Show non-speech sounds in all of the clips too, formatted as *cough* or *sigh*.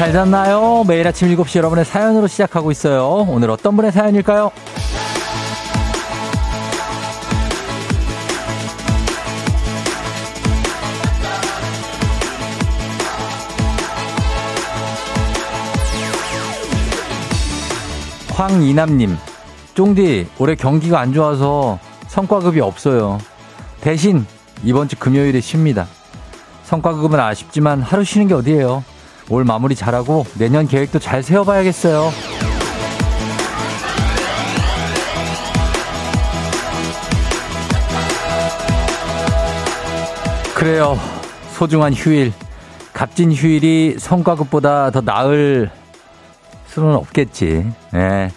잘 잤나요? 매일 아침 7시 여러분의 사연으로 시작하고 있어요. 오늘 어떤 분의 사연일까요? 황이남님, 쫑디, 올해 경기가 안 좋아서 성과급이 없어요. 대신 이번 주 금요일에 쉽니다. 성과급은 아쉽지만 하루 쉬는 게 어디예요? 올 마무리 잘하고 내년 계획도 잘 세워봐야겠어요. 그래요. 소중한 휴일. 값진 휴일이 성과급보다 더 나을 수는 없겠지. 예.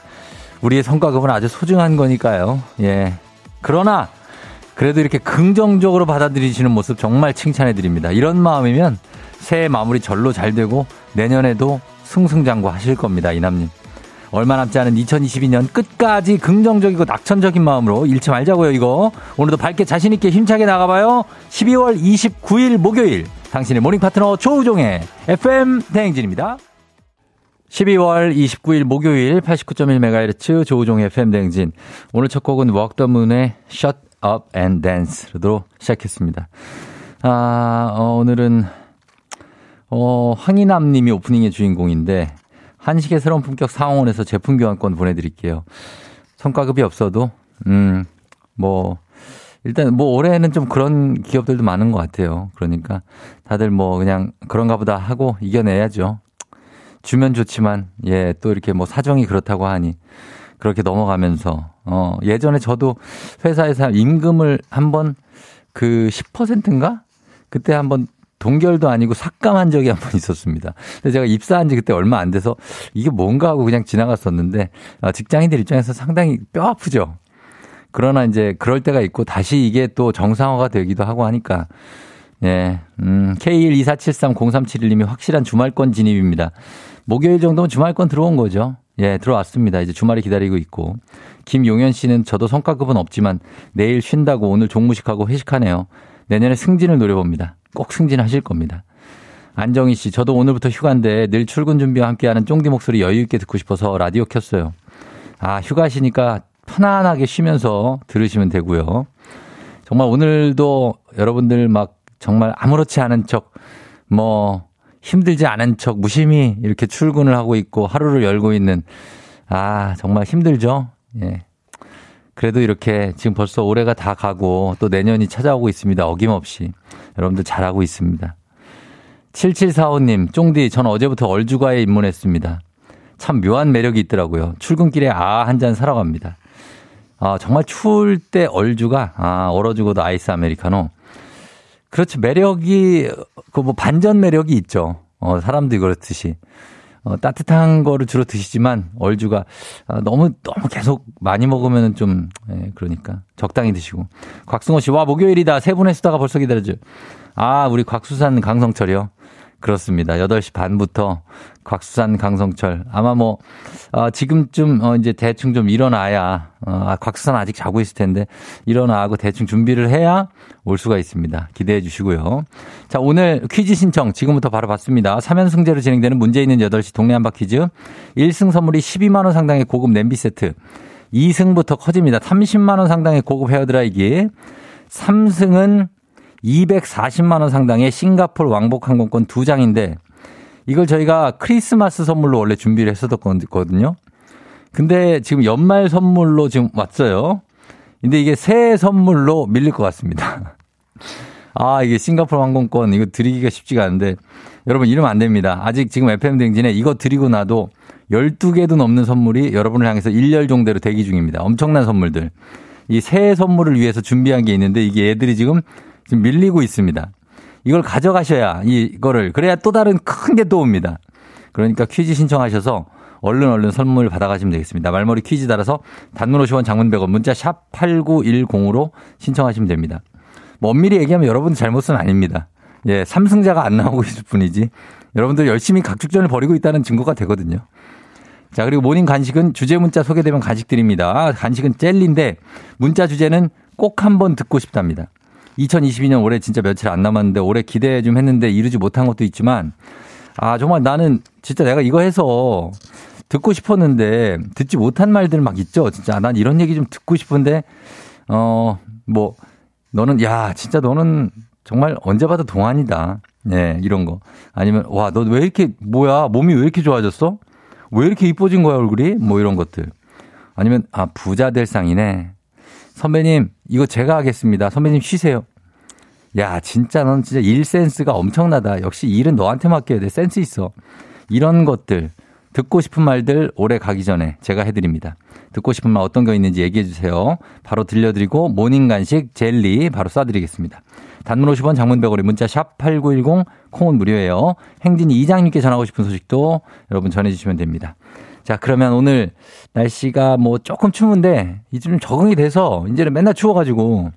우리의 성과급은 아주 소중한 거니까요. 예. 그러나 그래도 이렇게 긍정적으로 받아들이시는 모습 정말 칭찬해 드립니다. 이런 마음이면 새해 마무리 절로 잘 되고 내년에도 승승장구 하실 겁니다. 이남님. 얼마 남지 않은 2022년 끝까지 긍정적이고 낙천적인 마음으로 잃지 말자고요, 이거. 오늘도 밝게 자신있게 힘차게 나가봐요. 12월 29일 목요일. 당신의 morning 파트너 조우종의 FM 대행진입니다. 12월 29일 목요일 89.1MHz 조우종의 FM 대행진. 오늘 첫 곡은 웍더문의 Shut Up and Dance로 시작했습니다. 아, 어, 오늘은 어, 황희남 님이 오프닝의 주인공인데, 한식의 새로운 품격 상원에서 제품 교환권 보내드릴게요. 성과급이 없어도, 음, 뭐, 일단 뭐 올해는 좀 그런 기업들도 많은 것 같아요. 그러니까 다들 뭐 그냥 그런가 보다 하고 이겨내야죠. 주면 좋지만, 예, 또 이렇게 뭐 사정이 그렇다고 하니, 그렇게 넘어가면서, 어, 예전에 저도 회사에서 임금을 한번 그 10%인가? 그때 한번 동결도 아니고 삭감한 적이 한 번 있었습니다. 근데 제가 입사한 지 그때 얼마 안 돼서 이게 뭔가 하고 그냥 지나갔었는데 아, 직장인들 입장에서 상당히 뼈 아프죠. 그러나 이제 그럴 때가 있고 다시 이게 또 정상화가 되기도 하고 하니까 예, 음, K124730371님이 확실한 주말권 진입입니다. 목요일 정도면 주말권 들어온 거죠. 예, 들어왔습니다. 이제 주말이 기다리고 있고. 김용현 씨는 저도 성과급은 없지만 내일 쉰다고 오늘 종무식하고 회식하네요. 내년에 승진을 노려봅니다. 꼭 승진하실 겁니다. 안정희 씨, 저도 오늘부터 휴가인데 늘 출근 준비와 함께하는 쫑디 목소리 여유 있게 듣고 싶어서 라디오 켰어요. 아, 휴가시니까 편안하게 쉬면서 들으시면 되고요. 정말 오늘도 여러분들 막 정말 아무렇지 않은 척, 뭐, 힘들지 않은 척 무심히 이렇게 출근을 하고 있고 하루를 열고 있는, 아, 정말 힘들죠? 예. 그래도 이렇게 지금 벌써 올해가 다 가고 또 내년이 찾아오고 있습니다. 어김없이. 여러분들 잘하고 있습니다. 7745님, 쫑디, 전 어제부터 얼주가에 입문했습니다. 참 묘한 매력이 있더라고요. 출근길에 아 한 잔 사러 갑니다. 아, 정말 추울 때 얼주가, 아, 얼어 죽어도 아이스 아메리카노. 그렇지, 매력이, 그 뭐 반전 매력이 있죠. 어, 사람들이 그렇듯이. 어, 따뜻한 거를 주로 드시지만 얼주가 어, 너무 너무 계속 많이 먹으면은 좀 예, 그러니까 적당히 드시고 곽승호 씨 와 목요일이다 세 분의 수다가 벌써 기다려줘. 아 우리 곽수산 강성철이요. 그렇습니다. 8시 반부터 곽수산 강성철. 아마 뭐, 어, 지금쯤, 어, 이제 대충 좀 일어나야, 어, 아, 곽수산 아직 자고 있을 텐데, 일어나고 대충 준비를 해야 올 수가 있습니다. 기대해 주시고요. 자, 오늘 퀴즈 신청 지금부터 바로 받습니다. 3연승제로 진행되는 문제 있는 8시 동네 한바 퀴즈. 1승 선물이 12만원 상당의 고급 냄비 세트. 2승부터 커집니다. 30만원 상당의 고급 헤어드라이기. 3승은 240만 원 상당의 싱가폴 왕복 항공권 두 장인데 이걸 저희가 크리스마스 선물로 원래 준비를 했었거든요. 근데 지금 연말 선물로 지금 왔어요. 근데 이게 새해 선물로 밀릴 것 같습니다. *laughs* 아, 이게 싱가폴 항공권 이거 드리기가 쉽지가 않은데 여러분 이러면 안 됩니다. 아직 지금 FM 댕진에 이거 드리고 나도 12개도 넘는 선물이 여러분을 향해서 일렬 종대로 대기 중입니다. 엄청난 선물들. 이 새해 선물을 위해서 준비한 게 있는데 이게 애들이 지금 지금 밀리고 있습니다. 이걸 가져가셔야 이거를 그래야 또 다른 큰 게 또 옵니다. 그러니까 퀴즈 신청하셔서 얼른 얼른 선물 받아가시면 되겠습니다. 말머리 퀴즈 따라서 단문 50원 장문 100원 문자 샵 8910으로 신청하시면 됩니다. 뭐 엄밀히 얘기하면 여러분 잘못은 아닙니다. 예, 삼승자가 안 나오고 있을 뿐이지 여러분들 열심히 각축전을 벌이고 있다는 증거가 되거든요. 자, 그리고 morning 간식은 주제 문자 소개되면 간식 드립니다. 간식은 젤리인데 문자 주제는 꼭 한번 듣고 싶답니다. 2022년 올해 진짜 며칠 안 남았는데 올해 기대 좀 했는데 이루지 못한 것도 있지만 아 정말 나는 진짜 내가 이거 해서 듣고 싶었는데 듣지 못한 말들 막 있죠. 진짜 난 이런 얘기 좀 듣고 싶은데 어 뭐 너는 야 진짜 너는 정말 언제 봐도 동안이다. 네 이런 거 아니면 와 너 왜 이렇게 뭐야 몸이 왜 이렇게 좋아졌어? 왜 이렇게 이뻐진 거야 얼굴이? 뭐 이런 것들 아니면 아 부자 될 상이네. 선배님 이거 제가 하겠습니다. 선배님 쉬세요. 야 진짜 넌 진짜 일 센스가 엄청나다. 역시 일은 너한테 맡겨야 돼. 센스 있어. 이런 것들 듣고 싶은 말들 오래 가기 전에 제가 해드립니다. 듣고 싶은 말 어떤 거 있는지 얘기해 주세요. 바로 들려드리고 morning 간식 젤리 바로 쏴드리겠습니다. 단문 50원 장문 100원의 문자 샵 8910 콩은 무료예요. 행진이 이장님께 전하고 싶은 소식도 여러분 전해주시면 됩니다. 자 그러면 오늘 날씨가 뭐 조금 추운데 이제 좀 적응이 돼서 이제는 맨날 추워가지고.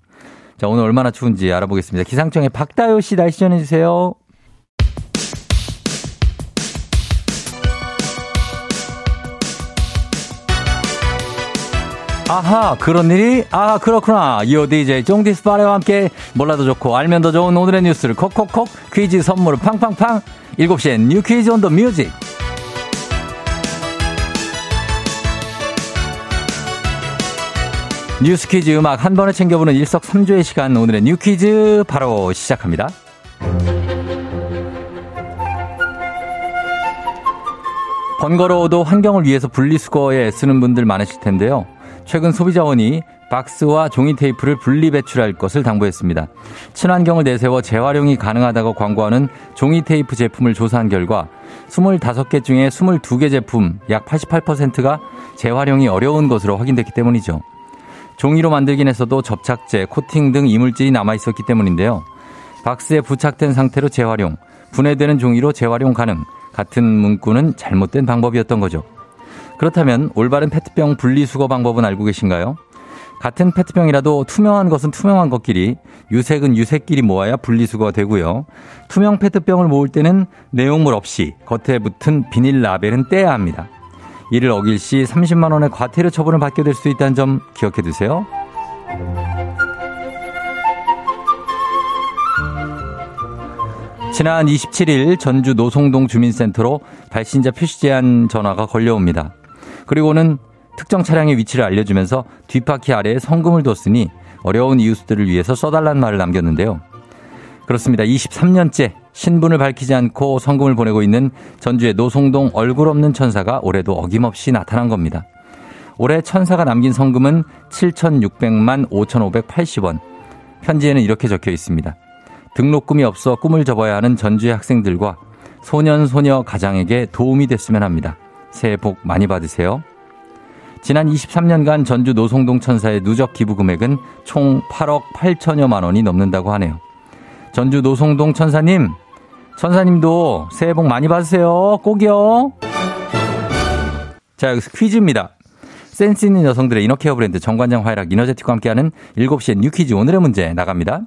자 오늘 얼마나 추운지 알아보겠습니다. 기상청의 박다효 씨 날씨 전해주세요. 아하 그런 일이? 아 그렇구나. 이어 DJ 쫑디스 파레와 함께 몰라도 좋고 알면 더 좋은 오늘의 뉴스를 콕콕콕 퀴즈 선물을 팡팡팡. 7시엔 New Quiz on the Music 뉴스 퀴즈 음악 한 번에 챙겨보는 일석삼조의 시간 오늘의 New 퀴즈 바로 시작합니다. 번거로워도 환경을 위해서 분리수거에 애쓰는 분들 많으실 텐데요. 최근 소비자원이 박스와 종이 테이프를 분리 배출할 것을 당부했습니다. 친환경을 내세워 재활용이 가능하다고 광고하는 종이 테이프 제품을 조사한 결과 25개 중에 22개 제품 약 88%가 재활용이 어려운 것으로 확인됐기 때문이죠. 종이로 만들긴 했어도 접착제, 코팅 등 이물질이 남아 있었기 때문인데요. 박스에 부착된 상태로 재활용, 분해되는 종이로 재활용 가능 같은 문구는 잘못된 방법이었던 거죠. 그렇다면 올바른 페트병 분리수거 방법은 알고 계신가요? 같은 페트병이라도 투명한 것은 투명한 것끼리, 유색은 유색끼리 모아야 분리수거가 되고요. 투명 페트병을 모을 때는 내용물 없이 겉에 붙은 비닐 라벨은 떼야 합니다. 이를 어길 시 30만 원의 과태료 처분을 받게 될 수 있다는 점 기억해 두세요. 지난 27일 전주 노송동 주민센터로 발신자 표시 제한 전화가 걸려옵니다. 그리고는 특정 차량의 위치를 알려주면서 뒷바퀴 아래에 성금을 뒀으니 어려운 이웃들을 위해서 써달라는 말을 남겼는데요. 그렇습니다. 23년째 신분을 밝히지 않고 성금을 보내고 있는 전주의 노송동 얼굴 없는 천사가 올해도 어김없이 나타난 겁니다. 올해 천사가 남긴 성금은 7,600만 5,580원. 편지에는 이렇게 적혀 있습니다. 등록금이 없어 꿈을 접어야 하는 전주의 학생들과 소년, 소녀 가장에게 도움이 됐으면 합니다. 새해 복 많이 받으세요. 지난 23년간 전주 노송동 천사의 누적 기부 금액은 총 8억 8천여만 원이 넘는다고 하네요. 전주 노송동 천사님, 천사님도 새해 복 많이 받으세요. 꼭이요. 자, 여기서 퀴즈입니다. 센스 있는 여성들의 inner care 브랜드 정관장 화이락 이너제틱과 함께하는 7시에 New 퀴즈 오늘의 문제 나갑니다.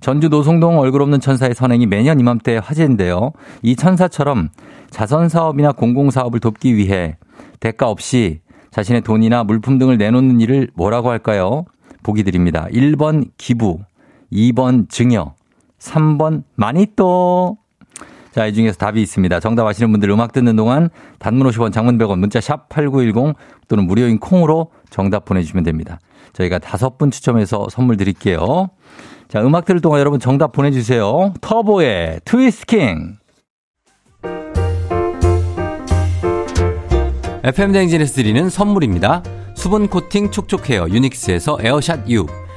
전주 노송동 얼굴 없는 천사의 선행이 매년 이맘때 화제인데요. 이 천사처럼 자선 사업이나 공공 사업을 돕기 위해 대가 없이 자신의 돈이나 물품 등을 내놓는 일을 뭐라고 할까요? 보기 드립니다. 1번 기부, 2번 증여, 3번 마니또. 자, 이 중에서 답이 있습니다. 정답 아시는 분들 음악 듣는 동안 단문 50원, 장문 100원, 문자 샵 8910 또는 무료인 콩으로 정답 보내주시면 됩니다. 저희가 다섯 분 추첨해서 선물 드릴게요. 자, 음악 들을 동안 여러분 정답 보내주세요. 터보의 트위스킹. FM대행진에서 드리는 선물입니다. 수분 코팅 촉촉 헤어 유닉스에서 에어샷 U.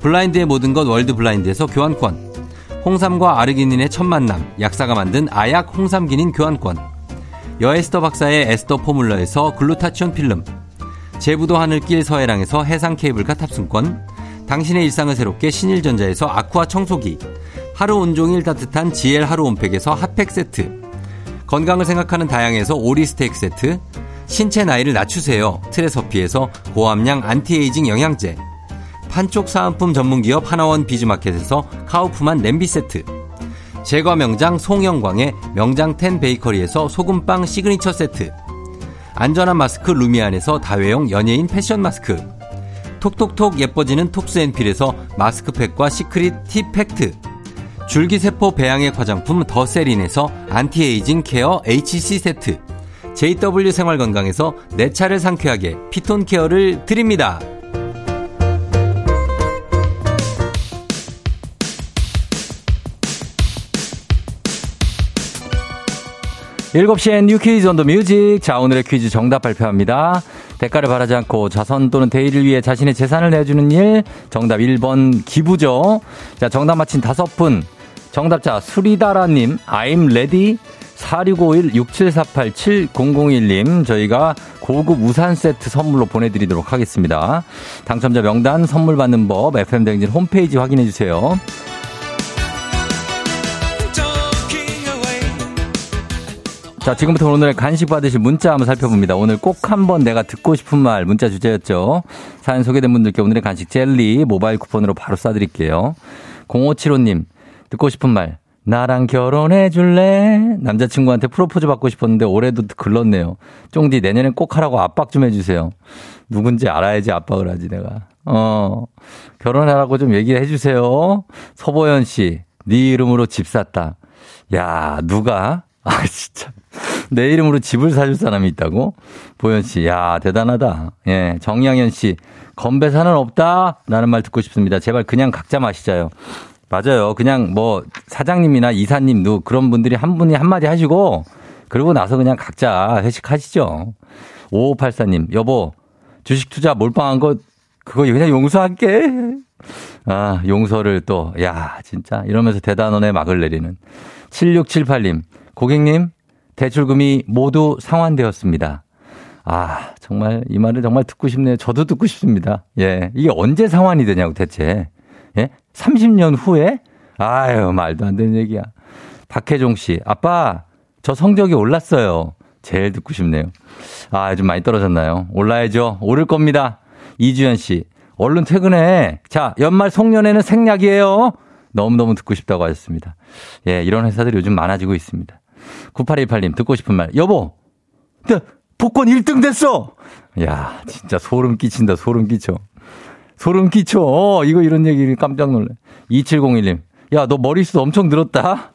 블라인드의 모든 것 월드 블라인드에서 교환권. 홍삼과 아르기닌의 첫 만남 약사가 만든 아약 홍삼기닌 교환권. 여에스터 박사의 에스터 포뮬러에서 글루타치온 필름. 제부도 하늘길 서해랑에서 해상 케이블카 탑승권. 당신의 일상을 새롭게 신일전자에서 아쿠아 청소기. 하루 온종일 따뜻한 GL 하루 온팩에서 핫팩 세트. 건강을 생각하는 다양에서 오리 스테이크 세트, 신체 나이를 낮추세요. 트레서피에서 고함량 안티에이징 영양제, 판촉 사은품 전문기업 하나원 비즈마켓에서 카우프만 냄비 세트, 제과 명장 송영광의 명장 텐 베이커리에서 소금빵 시그니처 세트, 안전한 마스크 루미안에서 다회용 연예인 패션 마스크, 톡톡톡 예뻐지는 톡스앤필에서 마스크팩과 시크릿 티 팩트, 줄기세포 배양액 화장품 더세린에서 안티에이징 케어 HC 세트. JW 생활건강에서 내 차를 상쾌하게 피톤 케어를 드립니다. 7시엔 You Quiz on the Music. 자, 오늘의 퀴즈 정답 발표합니다. 대가를 바라지 않고 자선 또는 대의를 위해 자신의 재산을 내주는 일. 정답 1번 기부죠. 자, 정답 맞힌 다섯 분. 정답자 수리다라님, I'm ready. 4651-6748-7001님, 저희가 고급 우산 세트 선물로 보내드리도록 하겠습니다. 당첨자 명단 선물 받는 법, FM대행진 홈페이지 확인해 주세요. 자, 지금부터 오늘 간식 받으실 문자 한번 살펴봅니다. 오늘 꼭 한번 내가 듣고 싶은 말 문자 주제였죠. 사연 소개된 분들께 오늘의 간식 젤리 모바일 쿠폰으로 바로 쏴드릴게요. 0575님, 듣고 싶은 말. 나랑 결혼해 줄래? 남자친구한테 프로포즈 받고 싶었는데 올해도 글렀네요. 쫑디 내년엔 꼭 하라고 압박 좀 해주세요. 누군지 알아야지 압박을 하지 내가. 어 결혼하라고 좀 얘기해 주세요. 서보현 씨, 네 이름으로 집 샀다. 야 누가? 아 진짜 내 이름으로 집을 사줄 사람이 있다고? 보현 씨, 야 대단하다. 예 정양현 씨, 건배사는 없다. 라는 말 듣고 싶습니다. 제발 그냥 각자 마시자요. 맞아요. 그냥 뭐 사장님이나 이사님도 그런 분들이 한 분이 한마디 하시고 그러고 나서 그냥 각자 회식하시죠. 5584님, 여보, 주식 투자 몰빵한 거 그거 그냥 용서할게. 아, 용서를 또, 야, 진짜 이러면서 대단원에 막을 내리는. 7678님, 고객님, 대출금이 모두 상환되었습니다. 아, 정말 이 말을 정말 듣고 싶네요. 저도 듣고 싶습니다. 예. 이게 언제 상환이 되냐고 대체. 예? 30년 후에? 아유, 말도 안 되는 얘기야. 박혜종 씨, 아빠, 저 성적이 올랐어요. 제일 듣고 싶네요. 아, 좀 많이 떨어졌나요? 올라야죠. 오를 겁니다. 이주연 씨, 얼른 퇴근해. 자, 연말 송년회는 생략이에요. 너무너무 듣고 싶다고 하셨습니다. 예, 이런 회사들이 요즘 많아지고 있습니다. 9818님, 듣고 싶은 말. 여보! 나 복권 1등 됐어! 야, 진짜 소름 끼친다, 소름 끼쳐. 소름 끼쳐. 어, 이거 이런 얘기 깜짝 놀래. 2701님. 야, 너 머리숱 엄청 늘었다?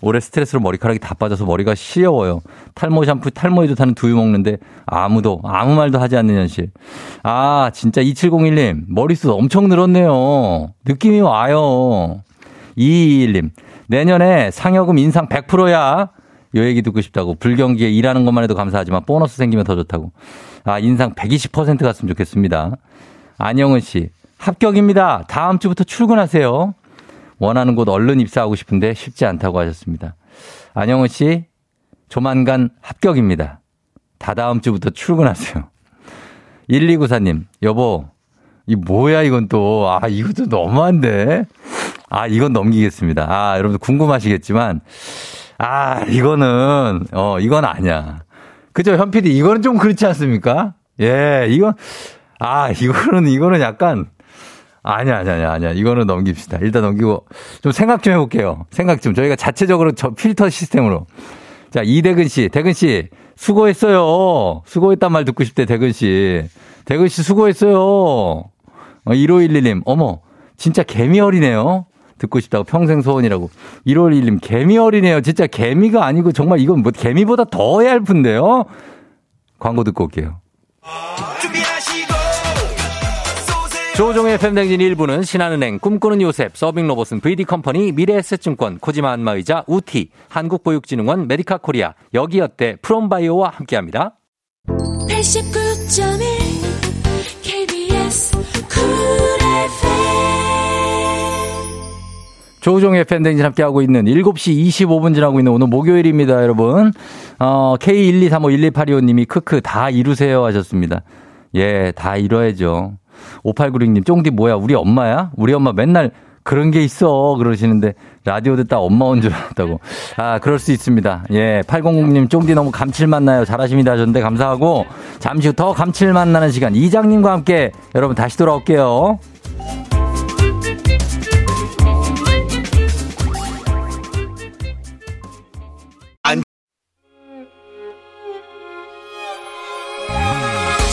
올해 스트레스로 머리카락이 다 빠져서 머리가 시려워요. 탈모 샴푸, 탈모에도 타는 두유 먹는데 아무도, 아무 말도 하지 않는 현실. 아, 진짜 2701님. 머리숱 엄청 늘었네요. 느낌이 와요. 221님. 내년에 상여금 인상 100%야. 요 얘기 듣고 싶다고. 불경기에 일하는 것만 해도 감사하지만 보너스 생기면 더 좋다고. 아, 인상 120% 갔으면 좋겠습니다. 안영은 씨, 합격입니다. 다음 주부터 출근하세요. 원하는 곳 얼른 입사하고 싶은데 쉽지 않다고 하셨습니다. 안영은 씨, 조만간 합격입니다. 다다음 주부터 출근하세요. 1294님, 여보, 이 뭐야 이건 또, 아, 이것도 너무한데? 아, 이건 넘기겠습니다. 아, 여러분들 궁금하시겠지만, 아, 이거는, 어, 이건 아니야. 그죠, 현PD, 이거는 좀 그렇지 않습니까? 예, 이건, 아, 이거는, 이거는 약간, 아니야, 아니야, 아니야, 아니야. 이거는 넘깁시다. 일단 넘기고, 좀 생각 좀 해볼게요. 생각 좀. 저희가 자체적으로 저 필터 시스템으로. 자, 이대근 씨, 대근 씨, 수고했어요. 수고했단 말 듣고 싶대, 대근 씨. 대근 씨 수고했어요. 어, 1511님, 어머, 진짜 개미허리네요. 듣고 싶다고 평생 소원이라고. 1511님, 개미허리네요. 진짜 개미가 아니고 정말 이건 뭐 개미보다 더 얇은데요? 광고 듣고 올게요. 조우종의 FM댕진 1부는 신한은행, 꿈꾸는 요셉, 서빙로봇은 VD컴퍼니, 미래에셋증권, 코지마 안마의자, 우티, 한국보육진흥원, 메디카 코리아, 여기어때, 프롬바이오와 함께합니다. 89.1 조종의 팬댕진 함께하고 있는 7시 25분 지나고 있는 오늘 목요일입니다, 여러분. 어, K123512825님이 크크 다 이루세요 하셨습니다. 예, 다 이뤄야죠. 5896님, 쫑디 뭐야? 우리 엄마야? 우리 엄마 맨날 그런 게 있어. 그러시는데, 라디오 듣다 엄마 온 줄 알았다고. 아, 그럴 수 있습니다. 예, 800님, 쫑디 너무 감칠맛 나요. 잘하십니다. 하셨는데, 감사하고, 잠시 후 더 감칠맛 나는 시간, 이장님과 함께 여러분 다시 돌아올게요.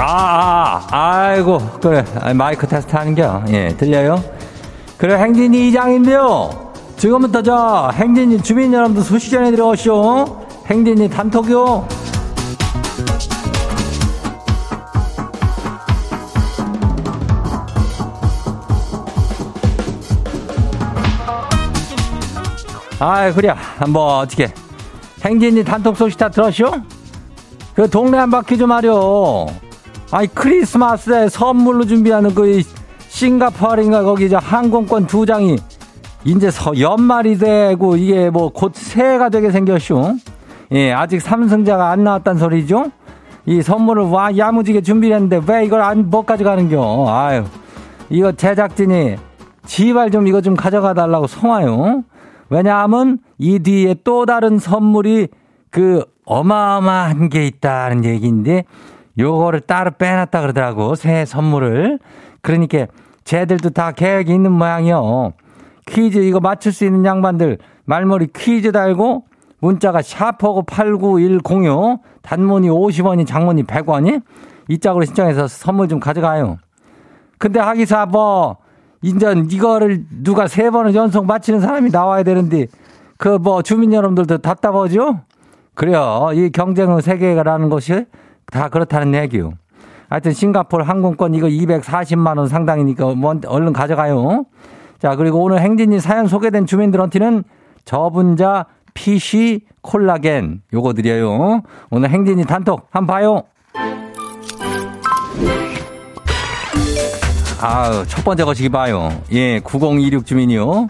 아, 아, 아이고, 그래. 마이크 테스트 하는 겨. 예, 들려요? 그래, 행진이 이장인데요. 지금부터 저, 행진이 주민 여러분들 소식 전해드려오시오. 행진이 단톡요. 아이, 그래. 한번 어떻게. 행진이 단톡 소식 다 들었쇼? 그 동네 한 바퀴 좀 하려. 아이 크리스마스에 선물로 준비하는 그 싱가포르인가 거기 저 항공권 두 장이 이제 서 연말이 되고 이게 뭐 곧 새해가 되게 생겼슈. 예, 아직 삼성자가 안 나왔단 소리죠? 이 선물을 와 야무지게 준비했는데 왜 이걸 안 못 가져가는겨? 아유, 이거 제작진이 지발 좀 이거 좀 가져가 달라고 송화요. 왜냐하면 이 뒤에 또 다른 선물이 그 어마어마한 게 있다는 얘기인데 요거를 따로 빼놨다 그러더라고. 새해 선물을. 그러니까 쟤들도 다 계획이 있는 모양이요. 퀴즈 이거 맞출 수 있는 양반들 말머리 퀴즈 달고 문자가 샤퍼고 89106 단문이 50원이 장문이 100원이 이 짝으로 신청해서 선물 좀 가져가요. 근데 하기사 뭐 인전 이거를 누가 세 번을 연속 맞히는 사람이 나와야 되는데 그 뭐 주민 여러분들도 답답하죠? 그래요. 이 경쟁은 세계라는 것이 다 그렇다는 얘기요. 하여튼 싱가폴 항공권 이거 240만 원 상당이니까 뭐 얼른 가져가요. 자, 그리고 오늘 행진이 사연 소개된 주민들한테는 저분자 PC 콜라겐 요거 드려요. 오늘 행진이 단톡 한번 봐요. 아우, 첫 번째 거시기 봐요. 예, 9026 주민이요.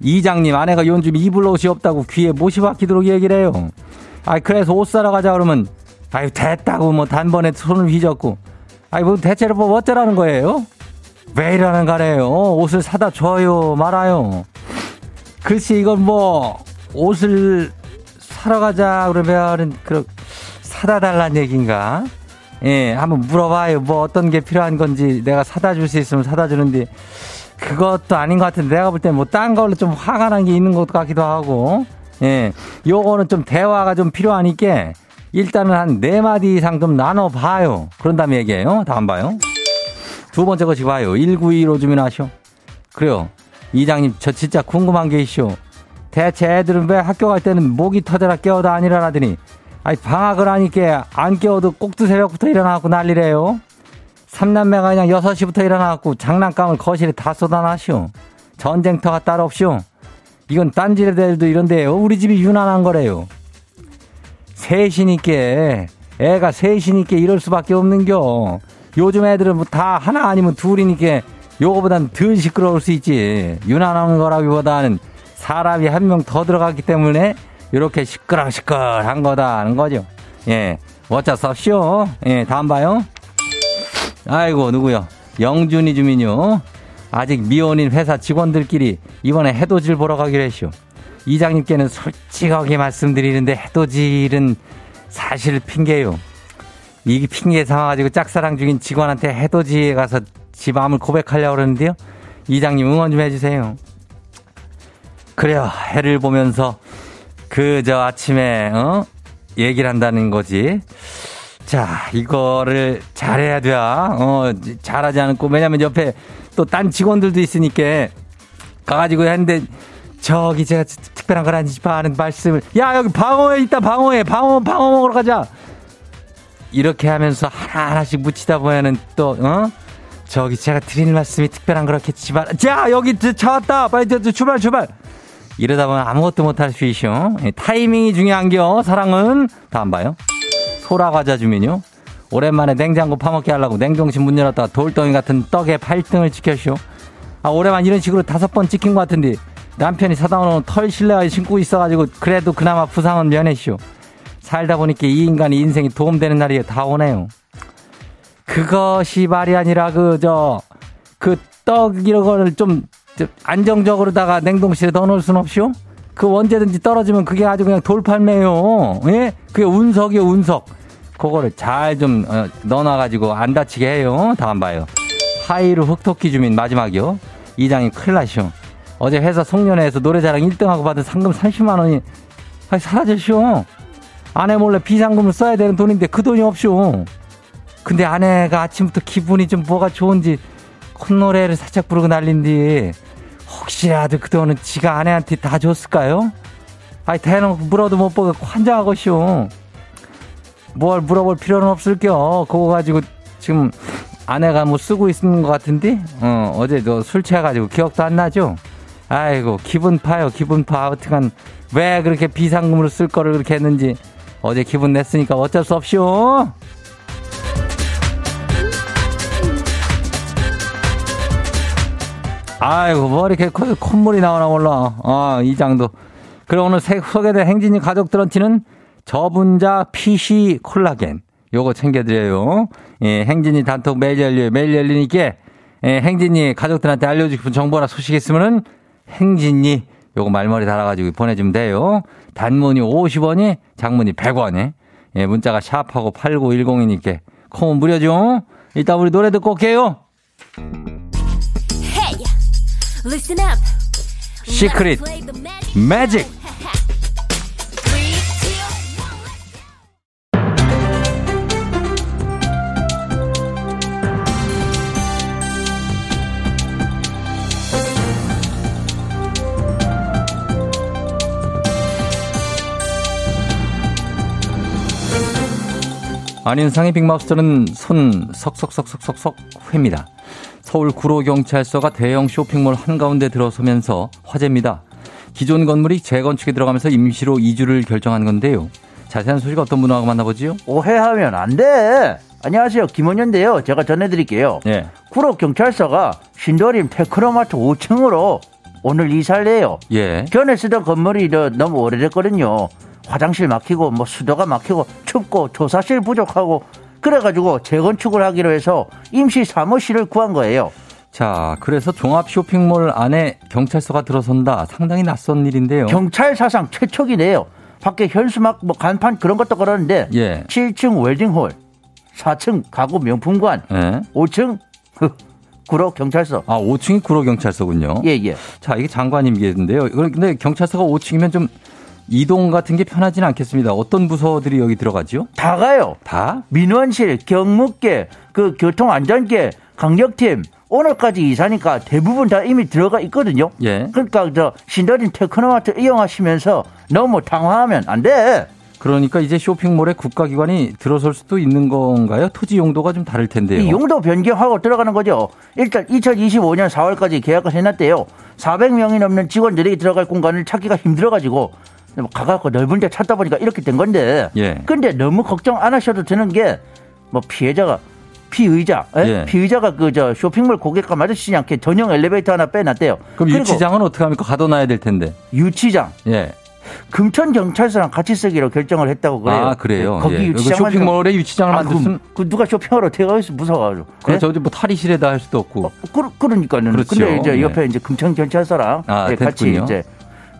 이장님, 아내가 요즘 이불 옷이 없다고 귀에 못이 박히도록 얘기를 해요. 아, 그래서 옷 사러 가자 그러면 아유, 됐다고 뭐 단번에 손을 휘젓고. 아이, 뭐 대체로 뭐 어쩌라는 거예요? 왜 이러는 거래요? 옷을 사다 줘요, 말아요. 글쎄, 이건 뭐, 옷을 사러 가자 그러면, 그, 사다 달란 얘기인가? 예, 한번 물어봐요. 뭐 어떤 게 필요한 건지 내가 사다 줄 수 있으면 사다 주는데, 그것도 아닌 것 같은데, 내가 볼 때 뭐 딴 걸로 좀 화가 난 게 있는 것 같기도 하고, 예, 요거는 좀 대화가 좀 필요하니까, 일단은 한 네 마디 이상 좀 나눠봐요. 그런 다음에 얘기해요. 다음 봐요. 두 번째 것이 봐요. 1925 주민 하쇼. 그래요. 이장님, 저 진짜 궁금한 게 있쇼. 대체 애들은 왜 학교 갈 때는 목이 터져라 깨워도 안 일어나더니, 아니, 방학을 하니까 안 깨워도 꼭두 새벽부터 일어나갖고 난리래요. 삼남매가 그냥 6시부터 일어나갖고 장난감을 거실에 다 쏟아놨쇼. 전쟁터가 따로 없쇼. 이건 딴 집애들도 이런데요. 우리 집이 유난한 거래요. 셋이니까 애가 셋이니까 이럴 수밖에 없는겨. 요즘 애들은 뭐 다 하나 아니면 둘이니까 요거보단 덜 시끄러울 수 있지. 유난한 거라기보다는 사람이 한 명 더 들어갔기 때문에 이렇게 시끄러시끌한 거다는 거죠. 예. 어쩔 수 없쇼. 예, 다음 봐요. 아이고, 누구요? 영준이 주민요. 아직 미혼인 회사 직원들끼리 이번에 해돋이를 보러 가기로 했쇼. 이장님께는 솔직하게 말씀드리는데 해돋이는 사실 핑계요. 이게 핑계 삼아가지고 짝사랑 중인 직원한테 해돋이에 가서 지 마음을 고백하려고 그러는데요. 이장님 응원 좀 해주세요. 그래요. 해를 보면서 그 저 아침에 어 얘기를 한다는 거지. 자 이거를 잘해야 돼. 어 잘하지 않고 왜냐면 옆에 또 딴 직원들도 있으니까 가가지고 했는데 저기 제가 특별한 걸 아니지 하는 말씀을. 야 여기 방어에 있다 방어에 방어 방어 먹으러 가자. 이렇게 하면서 하나하나씩 묻히다 보면은 또 어? 저기 제가 드릴 말씀이 특별한 거렇겠지만. 자 여기 차 왔다. 빨리 저, 저, 출발 출발. 이러다 보면 아무것도 못할 수 있쇼 예, 타이밍이 중요한겨. 사랑은. 다음 봐요. 소라 과자 주면요. 오랜만에 냉장고 파먹게 하려고 냉동실 문 열었다가 돌덩이 같은 떡에 팔등을 지켰쇼 아 오랜만 이런 식으로 다섯 번 찍힌 것 같은데 남편이 사다 놓은 털 실내화에 신고 있어가지고 그래도 그나마 부상은 면했쇼 살다 보니까 이 인간이 인생이 도움되는 날이 다 오네요 그것이 말이 아니라 그 저 그 떡 이런 거를 좀 안정적으로다가 냉동실에 넣어놓을 순 없이요? 그 언제든지 떨어지면 그게 아주 그냥 돌팔매요. 예? 그게 운석이요, 운석. 그거를 잘좀 어, 넣어놔가지고 안 다치게 해요. 다음 봐요. 하이루 흑토끼 주민 마지막이요. 큰일 나시오. 어제 회사 송년회에서 노래자랑 1등하고 받은 상금 30만 원이 사라졌쇼. 아내 몰래 비상금을 써야 되는 돈인데 그 돈이 없쇼. 근데 아내가 아침부터 기분이 좀 뭐가 좋은지 콧노래를 살짝 부르고 난린디 혹시라도 그 돈은 지가 아내한테 다 줬을까요? 아이 대놓고 물어도 못 보고 환장하고쇼 뭘 물어볼 필요는 없을겨 그거 가지고 지금 아내가 뭐 쓰고 있는 것 같은데 어 어제 너 술 취해가지고 기억도 안 나죠? 아이고 기분 파요 기분 파 어떡한 왜 그렇게 비상금으로 쓸 거를 그렇게 했는지 어제 기분 냈으니까 어쩔 수 없쇼 아이고, 뭐 이렇게 콧물이 나오나 몰라. 아, 이 장도. 그리고 오늘 소개된 행진이 가족들한테는 저분자 PC 콜라겐. 요거 챙겨드려요. 예, 행진이 단톡 매일 열려요. 매일 열리니까, 예, 행진이 가족들한테 알려주고 싶은 정보나 소식 있으면은 행진이 요거 말머리 달아가지고 보내주면 돼요. 단문이 50원이, 장문이 100원에. 예, 문자가 샵하고 8910이니까 콩은 무료죠. 이따 우리 노래 듣고 올게요. Listen up. 시크릿 매직 안윤상의 빅마우스는 손 석석석석석석 회입니다. 서울 구로경찰서가 대형 쇼핑몰 한가운데 들어서면서 화제입니다. 기존 건물이 재건축에 들어가면서 임시로 이주를 결정한 건데요. 자세한 소식 어떤 분하고 만나보지요? 오해하면 안 돼. 안녕하세요. 김원현인데요. 제가 전해드릴게요. 예. 구로경찰서가 신도림 테크노마트 5층으로 오늘 이사를 해요. 예. 전에 쓰던 건물이 너무 오래됐거든요. 화장실 막히고 뭐 수도가 막히고 춥고 조사실 부족하고 그래가지고 재건축을 하기로 해서 임시 사무실을 구한 거예요. 자, 그래서 종합 쇼핑몰 안에 경찰서가 들어선다. 상당히 낯선 일인데요. 경찰 사상 최초기네요. 밖에 현수막, 뭐 간판 그런 것도 걸었는데 예. 7층 웰딩홀, 4층 가구 명품관, 예. 5층 구로 경찰서. 아, 5층이 구로 경찰서군요. 예, 예. 자, 이게 장관님께인데요. 근데 경찰서가 5층이면 좀 이동 같은 게 편하진 않겠습니다. 어떤 부서들이 여기 들어가죠? 다 가요. 다? 민원실, 경무계, 그 교통안전계, 강력팀, 오늘까지 이사니까 대부분 다 이미 들어가 있거든요. 예. 그러니까 저 신도림 테크노마트 이용하시면서 너무 당황하면 안 돼. 그러니까 이제 쇼핑몰에 국가기관이 들어설 수도 있는 건가요? 토지 용도가 좀 다를 텐데요. 이 용도 변경하고 들어가는 거죠. 일단 2025년 4월까지 계약을 해놨대요. 400명이 넘는 직원들이 들어갈 공간을 찾기가 힘들어가지고 뭐 가갖고 넓은 데 찾다 보니까 이렇게 된 건데. 예. 근데 너무 걱정 안 하셔도 되는 게 뭐 피해자가 피의자, 예? 예. 피의자가 그 저 쇼핑몰 고객과 마주치지 않게 전용 엘리베이터 하나 빼놨대요. 그럼 유치장은 어떻게 합니까? 가둬놔야 될 텐데. 유치장. 예. 금천 경찰서랑 같이 쓰기로 결정을 했다고 그래요. 아 그래요. 거기 예. 유치장 쇼핑몰에 유치장을 아, 만들면 그, 그, 누가 쇼핑하러 어떻서 무서워가지고. 그렇죠. 예? 뭐 탈의실에다 할 수도 없고. 어, 그, 그러니까는. 그렇죠. 근데 이제 옆에 예. 이제 금천 경찰서랑 아, 같이 이제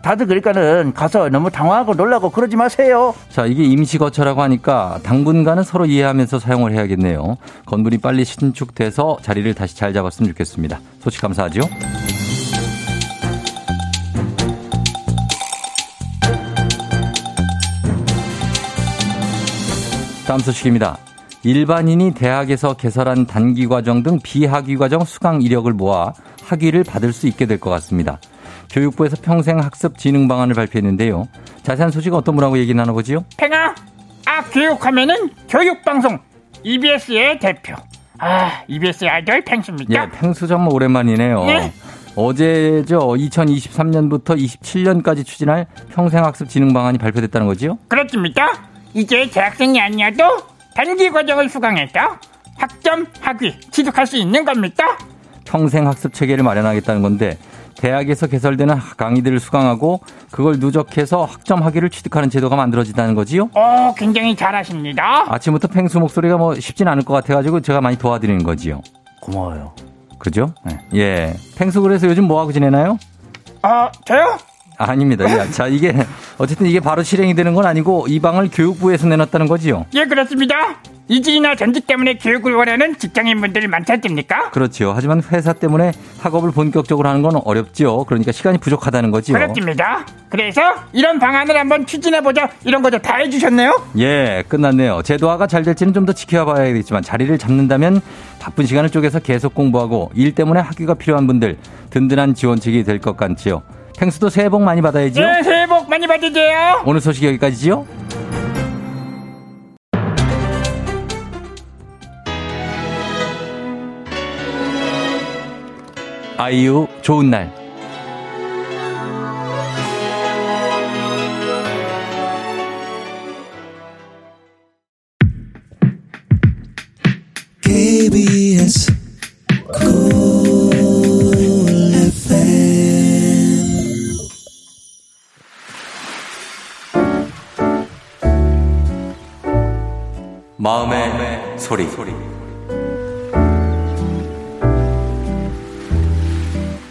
다들 그러니까는 가서 너무 당황하고 놀라고 그러지 마세요. 자, 이게 임시 거처라고 하니까 당분간은 서로 이해하면서 사용을 해야겠네요. 건물이 빨리 신축돼서 자리를 다시 잘 잡았으면 좋겠습니다. 소식 감사하죠. 다음 소식입니다. 일반인이 대학에서 개설한 단기 과정 등 비학위 과정 수강 이력을 모아 학위를 받을 수 있게 될 것 같습니다. 교육부에서 평생 학습 진흥 방안을 발표했는데요. 자세한 소식 어떤 분하고 얘기 나눠보지요? 팽아, 아 교육하면은 교육방송 EBS의 대표. 아 EBS의 아이돌 팽수입니다. 예, 팽수 정말 오랜만이네요. 네? 어제죠 2023년부터 27년까지 추진할 평생학습 진흥 방안이 발표됐다는 거지요? 그렇습니다. 이제 대학생이 아니어도 단기 과정을 수강해서 학점, 학위 취득할 수 있는 겁니다. 평생학습 체계를 마련하겠다는 건데 대학에서 개설되는 강의들을 수강하고 그걸 누적해서 학점 학위를 취득하는 제도가 만들어진다는 거지요? 어, 굉장히 잘하십니다. 아침부터 팽수 목소리가 뭐 쉽진 않을 것 같아가지고 제가 많이 도와드리는 거지요. 고마워요. 그죠? 네. 예. 팽수 그래서 요즘 뭐 하고 지내나요? 아, 저요? 아닙니다. 야, 자, 이게 어쨌든 이게 바로 실행이 되는 건 아니고 이 방을 교육부에서 내놨다는 거지요? 예, 그렇습니다. 이직이나 전직 때문에 교육을 원하는 직장인분들이 많지 않습니까? 그렇죠. 하지만 회사 때문에 학업을 본격적으로 하는 건 어렵죠. 그러니까 시간이 부족하다는 거지요. 그렇습니다. 그래서 이런 방안을 한번 추진해보자 이런 거죠. 다 해주셨네요? 예, 끝났네요. 제도화가 잘 될지는 좀 더 지켜봐야겠지만 자리를 잡는다면 바쁜 시간을 쪼개서 계속 공부하고 일 때문에 학위가 필요한 분들 든든한 지원책이 될 것 같지요. 펭수도 새해 복 많이 받아야죠. 네, 새해 복 많이 받으세요. 오늘 소식 여기까지지요. 아이유 좋은 날 소리.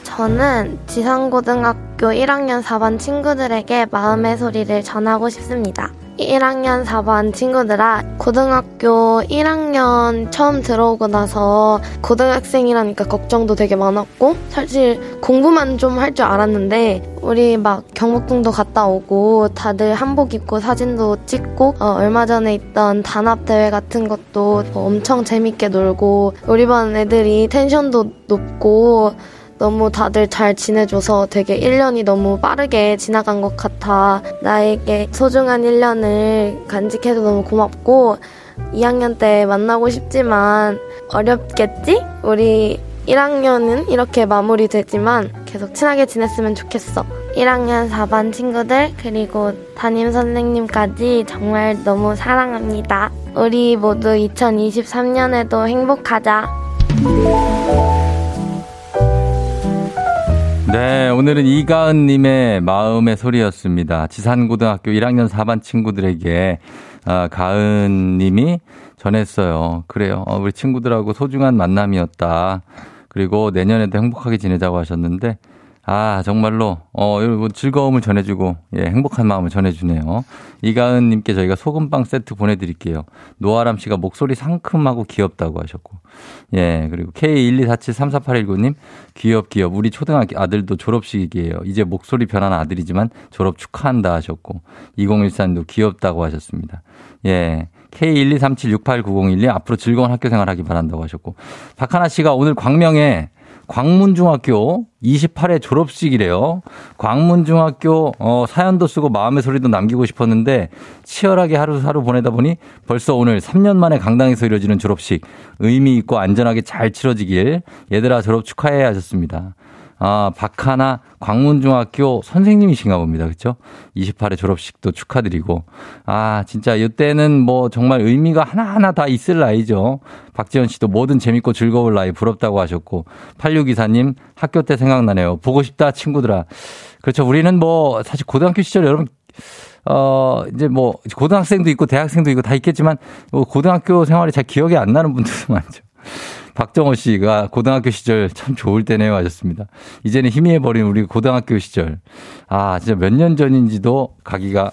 저는 지상고등학교 1학년 4반 친구들에게 마음의 소리를 전하고 싶습니다. 1학년 4반 친구들아, 고등학교 1학년 처음 들어오고 나서 고등학생이라니까 걱정도 되게 많았고, 사실 공부만 좀 할 줄 알았는데, 우리 막 경복궁도 갔다 오고, 다들 한복 입고 사진도 찍고, 어, 얼마 전에 있던 단합 대회 같은 것도 엄청 재밌게 놀고, 우리 반 애들이 텐션도 높고, 너무 다들 잘 지내줘서 되게 1년이 너무 빠르게 지나간 것 같아 나에게 소중한 1년을 간직해서 너무 고맙고 2학년 때 만나고 싶지만 어렵겠지? 우리 1학년은 이렇게 마무리되지만 계속 친하게 지냈으면 좋겠어. 1학년 4반 친구들 그리고 담임 선생님까지 정말 너무 사랑합니다. 우리 모두 2023년에도 행복하자. 네, 오늘은 이가은님의 마음의 소리였습니다. 지산고등학교 1학년 4반 친구들에게 아, 가은님이 전했어요. 그래요. 어, 우리 친구들하고 소중한 만남이었다. 그리고 내년에도 행복하게 지내자고 하셨는데 아, 정말로, 어, 여러분 즐거움을 전해주고, 예, 행복한 마음을 전해주네요. 이가은님께 저희가 소금빵 세트 보내드릴게요. 노아람 씨가 목소리 상큼하고 귀엽다고 하셨고, 예, 그리고 K124734819님, 귀엽, 귀엽. 우리 초등학교 아들도 졸업식이에요. 이제 목소리 변한 아들이지만 졸업 축하한다 하셨고, 2014님도 귀엽다고 하셨습니다. 예. K123768901님 앞으로 즐거운 학교 생활 하기 바란다고 하셨고, 박하나 씨가 오늘 광명에 광문중학교 28회 졸업식이래요. 광문중학교 어, 사연도 쓰고 마음의 소리도 남기고 싶었는데 치열하게 하루하루 보내다 보니 벌써 오늘 3년 만에 강당에서 이뤄지는 졸업식 의미 있고 안전하게 잘 치러지길 얘들아 졸업 축하해 하셨습니다. 아, 박하나 광문중학교 선생님이신가 봅니다. 그렇죠? 28회 졸업식도 축하드리고 아, 진짜 이때는 뭐 정말 의미가 하나하나 다 있을 나이죠. 박지현 씨도 뭐든 재밌고 즐거울 나이 부럽다고 하셨고 8624님 학교 때 생각나네요. 보고 싶다 친구들아. 그렇죠. 우리는 뭐 사실 고등학교 시절 여러분 어, 이제 뭐, 고등학생도 있고, 대학생도 있고, 다 있겠지만, 뭐 고등학교 생활이 잘 기억이 안 나는 분들도 *laughs* 많죠. 박정호 씨가 고등학교 시절 참 좋을 때네요 하셨습니다. 이제는 희미해버린 우리 고등학교 시절. 아, 진짜 몇 년 전인지도 가기가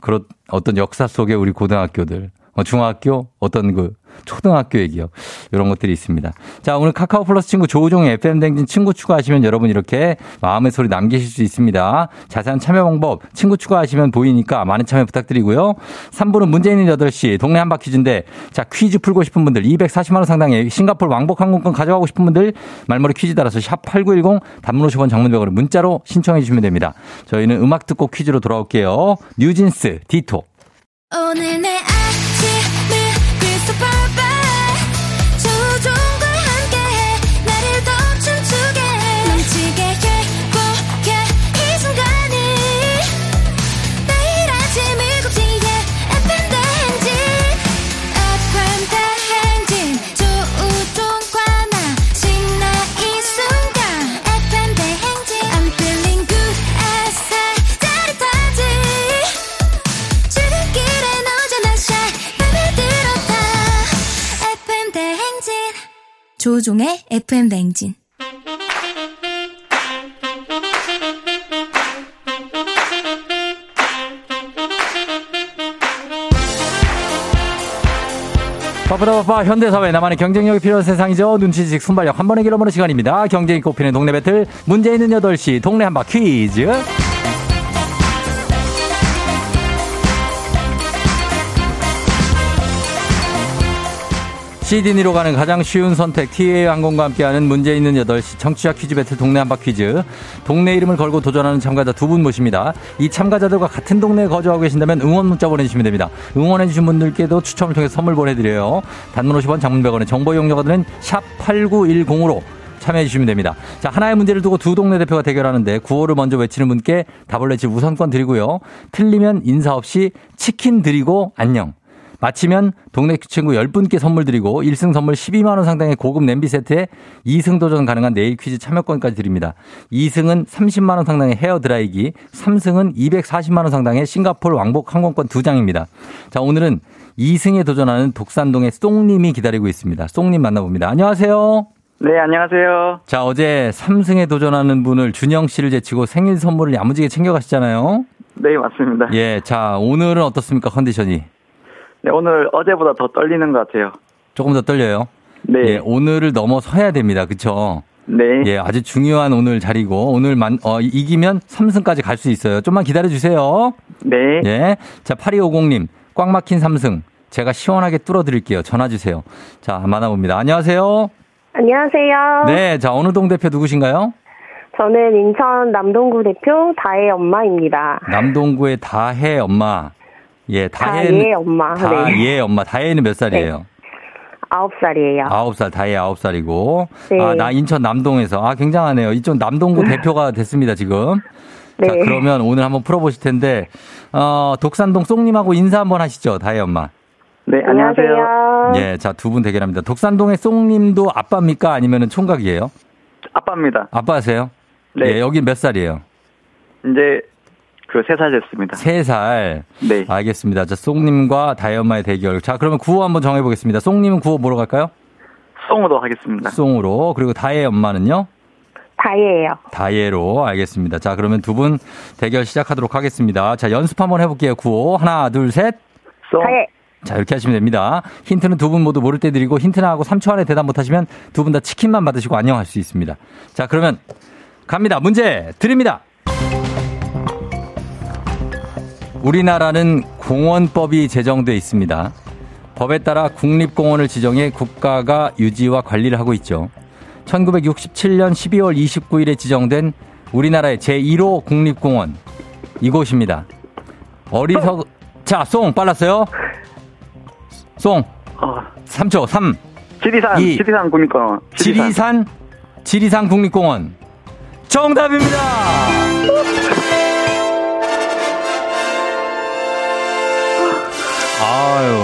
그런 어떤 역사 속에 우리 고등학교들. 어, 중학교 어떤 그 초등학교 얘기요. 이런 것들이 있습니다. 자, 오늘 카카오 플러스 친구 조우종의 FM 댕진 친구 추가하시면 여러분 이렇게 마음의 소리 남기실 수 있습니다. 자세한 참여 방법 친구 추가하시면 보이니까 많은 참여 부탁드리고요. 3부는 문제 있는 8시 동네 한바 퀴즈인데 자, 퀴즈 풀고 싶은 분들 240만 원 상당의 싱가포르 왕복 항공권 가져가고 싶은 분들 말머리 퀴즈 따라서 샵 8910 단문 50원 장문백으로 문자로 신청해 주시면 됩니다. 저희는 음악 듣고 퀴즈로 돌아올게요. 뉴진스 디토 오늘 내 조종의 FM 냉진. 바쁘다바빠 현대사회 나만의 경쟁력이 필요한 세상이죠. 눈치식 순발력 한 번에 길어보는 시간입니다. 경쟁이 꼽히는 동네 배틀 문제 있는 8시 동네 한바 퀴즈. 시드니로 가는 가장 쉬운 선택 TA 항공과 함께하는 문제 있는 8시 청취자 퀴즈 배틀 동네 한바 퀴즈 동네 이름을 걸고 도전하는 참가자 두 분 모십니다. 이 참가자들과 같은 동네에 거주하고 계신다면 응원 문자 보내주시면 됩니다. 응원해주신 분들께도 추첨을 통해 선물 보내드려요. 단문 50원 장문 100원의 정보 이용료가 드는 샵 8910으로 참여해 주시면 됩니다. 자, 하나의 문제를 두고 두 동네 대표가 대결하는데 구호를 먼저 외치는 분께 답을 내칠 우선권 드리고요. 틀리면 인사 없이 치킨 드리고 안녕. 마치면 동네 친구 10분께 선물 드리고 1승 선물 12만 원 상당의 고급 냄비 세트에 2승 도전 가능한 내일 퀴즈 참여권까지 드립니다. 2승은 30만 원 상당의 헤어 드라이기, 3승은 240만 원 상당의 싱가폴 왕복 항공권 2장입니다. 자, 오늘은 2승에 도전하는 독산동의 쏭님이 기다리고 있습니다. 쏭님 만나봅니다. 안녕하세요. 네, 안녕하세요. 자, 어제 3승에 도전하는 분을 준영 씨를 제치고 생일 선물을 야무지게 챙겨가시잖아요. 네, 맞습니다. 예, 자, 오늘은 어떻습니까, 컨디션이? 네, 오늘 어제보다 더 떨리는 것 같아요. 조금 더 떨려요? 네. 예, 오늘을 넘어서야 됩니다. 그쵸? 네. 예, 아주 중요한 오늘 자리고, 오늘 만, 어, 이기면 3승까지 갈 수 있어요. 좀만 기다려 주세요. 네. 예. 자, 8250 님, 꽉 막힌 3승. 제가 시원하게 뚫어 드릴게요. 전화 주세요. 자, 만나 봅니다. 안녕하세요. 안녕하세요. 네, 자, 어느 동 대표 누구신가요? 저는 인천 남동구 대표 다혜 엄마입니다. 남동구의 다혜 엄마. 예, 다혜는 다혜 엄마. 다혜 네. 엄마. 다혜는 몇 살이에요? 네. 아홉 살이에요. 아홉 살, 다혜 아홉 살이고. 네. 아, 나 인천 남동에서. 아, 굉장하네요. 이쪽 남동구 대표가 됐습니다, 지금. 네. 자, 그러면 오늘 한번 풀어보실 텐데, 어, 독산동 쏭님하고 인사 한번 하시죠, 다혜 엄마. 네, 안녕하세요. 예, 자, 두 분 대결합니다. 독산동의 쏭님도 아빠입니까? 아니면 총각이에요? 아빠입니다. 아빠세요? 네. 예, 여기 몇 살이에요? 이제 그세살 됐습니다. 세 살. 네. 알겠습니다. 자, 송님과 다이엄마의 대결. 자, 그러면 구호 한번 정해보겠습니다. 송님은 구호 뭐로 갈까요? 송으로 하겠습니다. 송으로. 그리고 다혜 엄마는요? 다혜예요. 다혜로 알겠습니다. 자, 그러면 두 분 대결 시작하도록 하겠습니다. 자, 연습 한번 해볼게요. 구호. 하나, 둘, 셋. 송. 다혜. 자, 이렇게 하시면 됩니다. 힌트는 두 분 모두 모를 때 드리고 힌트나 하고 3초 안에 대답 못하시면 두 분 다 치킨만 받으시고 안녕할 수 있습니다. 자, 그러면 갑니다. 문제 드립니다. 우리나라는 공원법이 제정돼 있습니다. 법에 따라 국립공원을 지정해 국가가 유지와 관리를 하고 있죠. 1967년 12월 29일에 지정된 우리나라의 제1호 국립공원 이곳입니다. 어리석 자, 송 빨랐어요. 송. 어. 3초. 3. 지리산 2, 지리산 국립공원. 지리산 지리산, 지리산 국립공원. 정답입니다. 아유.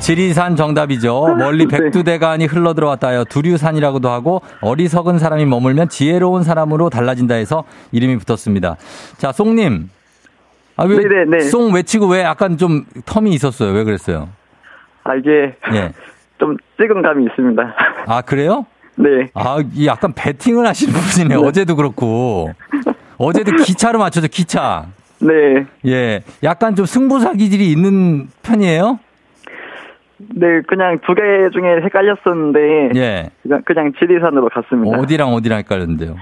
지리산 정답이죠. 멀리 *laughs* 네. 백두대간이 흘러들어왔다요. 두류산이라고도 하고 어리석은 사람이 머물면 지혜로운 사람으로 달라진다 해서 이름이 붙었습니다. 자, 송님. 아, 왜, 네네, 네. 송 외치고 왜 약간 좀 텀이 있었어요? 왜 그랬어요? 아, 이게. 예. *laughs* 좀 찍은 감이 있습니다. 아, 그래요? 네. 아, 이 약간 배팅을 하시는 분이네요. 네. 어제도 그렇고. 어제도 기차로 맞춰서 기차. 네. 예. 약간 좀 승부사 기질이 있는 편이에요? 네, 그냥 두 개 중에 헷갈렸었는데. 예. 그냥, 그냥 지리산으로 갔습니다. 어디랑 어디랑 헷갈렸는데요?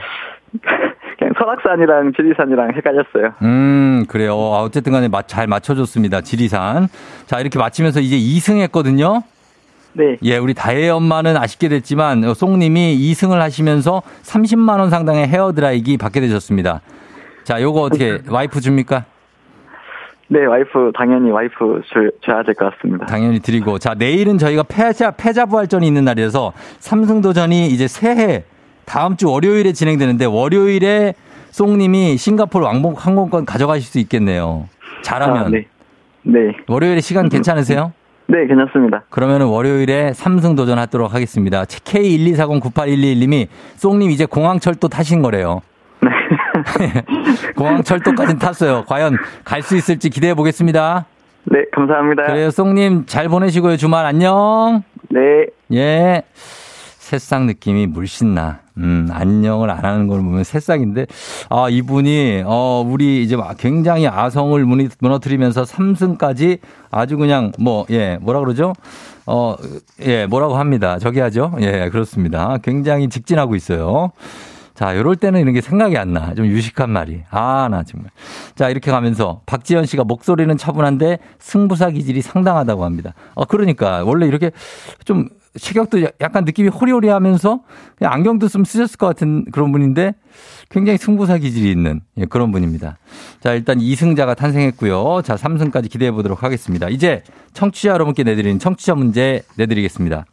*laughs* 그냥 설악산이랑 지리산이랑 헷갈렸어요. 음, 그래요. 아, 어쨌든 간에 잘 맞춰줬습니다. 지리산. 자, 이렇게 맞히면서 이제 2승 했거든요. 네. 예, 우리 다혜 엄마는 아쉽게 됐지만 송님이 2승을 하시면서 30만 원 상당의 헤어 드라이기 받게 되셨습니다. 자, 요거 어떻게 와이프 줍니까? 네, 와이프 당연히 와이프 줄, 줘야 될 것 같습니다. 당연히 드리고 자 내일은 저희가 패자 패자 부활전이 있는 날이라서 삼승 도전이 이제 새해 다음 주 월요일에 진행되는데 월요일에 송님이 싱가포르 왕복 항공권 가져가실 수 있겠네요. 잘하면. 아, 네. 네. 월요일에 시간 괜찮으세요? 네, 괜찮습니다. 그러면 월요일에 삼승 도전하도록 하겠습니다. K124098111님이 송님 이제 공항철도 타신 거래요. *laughs* 네. 공항철도까지 탔어요. 과연 갈 수 있을지 기대해 보겠습니다. 네, 감사합니다. 그래요, 송님 잘 보내시고요. 주말 안녕. 네. 예. 새싹 느낌이 물씬 나. 음, 안녕을 안 하는 걸 보면 새싹인데, 아, 이분이, 어, 우리 이제 굉장히 아성을 무너뜨리면서 3승까지 아주 그냥 뭐, 예, 뭐라 그러죠? 어, 예, 뭐라고 합니다. 저기 하죠? 예, 그렇습니다. 굉장히 직진하고 있어요. 자, 요럴 때는 이런 게 생각이 안 나. 좀 유식한 말이. 아, 나 정말. 자, 이렇게 가면서 박지현 씨가 목소리는 차분한데 승부사 기질이 상당하다고 합니다. 어, 그러니까 원래 이렇게 좀 체격도 약간 느낌이 호리호리하면서 안경도 좀 쓰셨을 것 같은 그런 분인데 굉장히 승부사 기질이 있는 예, 그런 분입니다. 자, 일단 2승자가 탄생했고요. 자, 3승까지 기대해 보도록 하겠습니다. 이제 청취자 여러분께 내드리는 청취자 문제 내드리겠습니다.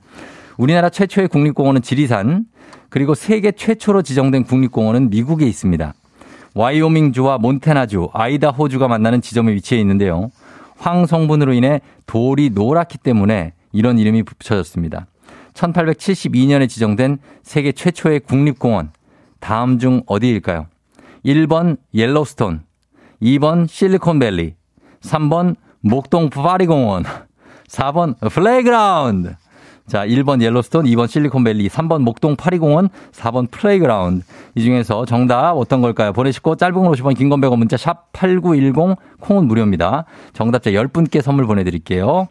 우리나라 최초의 국립공원은 지리산, 그리고 세계 최초로 지정된 국립공원은 미국에 있습니다. 와이오밍주와 몬테나주, 아이다호주가 만나는 지점에 위치해 있는데요. 황 성분으로 인해 돌이 노랗기 때문에 이런 이름이 붙여졌습니다. 1872년에 지정된 세계 최초의 국립공원. 다음 중 어디일까요? 1번 옐로스톤, 2번 실리콘밸리, 3번 목동 파리공원, 4번 플레이그라운드. 자, 1번 옐로스톤, 2번 실리콘밸리, 3번 목동 파리공원, 4번 플레이그라운드. 이 중에서 정답 어떤 걸까요? 보내시고 짧은 걸 50원, 긴건 100원 문자 샵 8910 콩은 무료입니다. 정답자 10분께 선물 보내 드릴게요.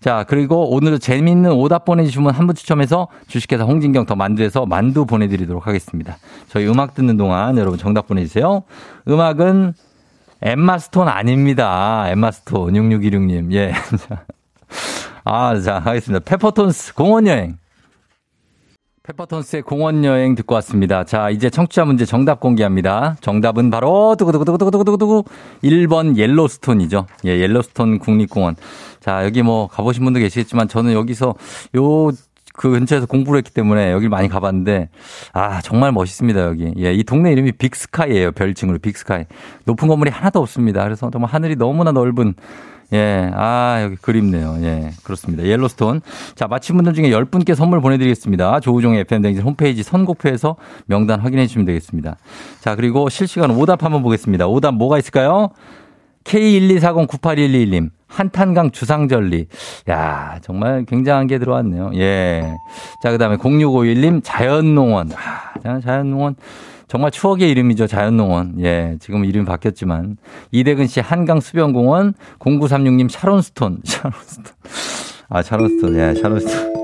자, 그리고 오늘 재밌는 오답 보내주시면 한 분 추첨해서 주식회사 홍진경 더 만두에서 만두 보내드리도록 하겠습니다. 저희 음악 듣는 동안 여러분 정답 보내주세요. 음악은 엠마 스톤 아닙니다. 엠마 스톤 6616님. 예. *laughs* 아, 자, 하겠습니다. 페퍼톤스 공원 여행. 페퍼톤스의 공원 여행 듣고 왔습니다. 자, 이제 청취자 문제 정답 공개합니다. 정답은 바로, 두구두구두구두구두구두구 1번 옐로스톤이죠. 예, 옐로스톤 국립공원. 자, 여기 뭐 가보신 분도 계시겠지만 저는 여기서 요, 그 근처에서 공부를 했기 때문에 여기를 많이 가봤는데, 아, 정말 멋있습니다, 여기. 예, 이 동네 이름이 빅스카이예요 별칭으로 빅스카이. 높은 건물이 하나도 없습니다. 그래서 정말 하늘이 너무나 넓은 예, 아, 여기 그립네요. 예, 그렇습니다. 옐로스톤. 자, 맞힌 분들 중에 10분께 선물 보내드리겠습니다. 조우종의 FM댕진 홈페이지 선곡표에서 명단 확인해 주시면 되겠습니다. 자, 그리고 실시간 오답 한번 보겠습니다. 오답 뭐가 있을까요? K124098111님, 한탄강 주상절리. 야, 정말 굉장한 게 들어왔네요. 예. 자, 그 다음에 0651님, 자연농원. 아, 자연농원. 정말 추억의 이름이죠. 자연농원. 예, 지금 이름이 바뀌었지만. 이대근 씨 한강 수변공원, 0936님 샤론스톤. *laughs* 샤론스톤. 아, 샤론스톤. 예, 샤론스톤.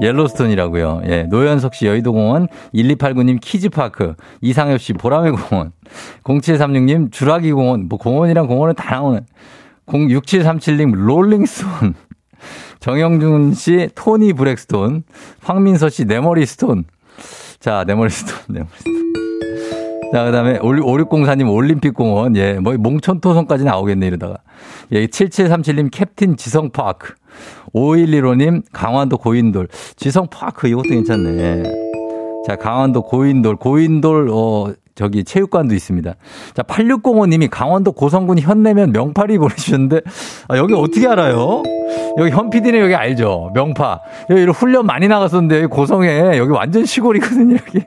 옐로스톤이라고요. 예, 노현석 씨 여의도공원, 1289님 키즈파크, 이상엽 씨 보라매 공원, 0736님 주라기 공원, 뭐 공원이랑 공원은 다 나오는. 06737님 롤링스톤, *laughs* 정영준 씨 토니 브렉스톤, 황민서 씨 내 머리 stone. 자, 내 머리 stone, *laughs* 내 머리 stone. 자, 그 다음에 5604님 올림픽공원, 예, 뭐 몽촌토성까지 나오겠네, 이러다가. 예, 7737님 캡틴 지성파크. 5115님 강원도 고인돌. 지성파크, 이것도 괜찮네. 예. 자, 강원도 고인돌, 고인돌, 어, 저기 체육관도 있습니다. 자, 8605님이 강원도 고성군 현내면 명파리 보내주셨는데, 아, 여기 어떻게 알아요? 여기 현 PD는 여기 알죠? 명파. 여기 훈련 많이 나갔었는데, 고성에, 여기 완전 시골이거든요, 여기.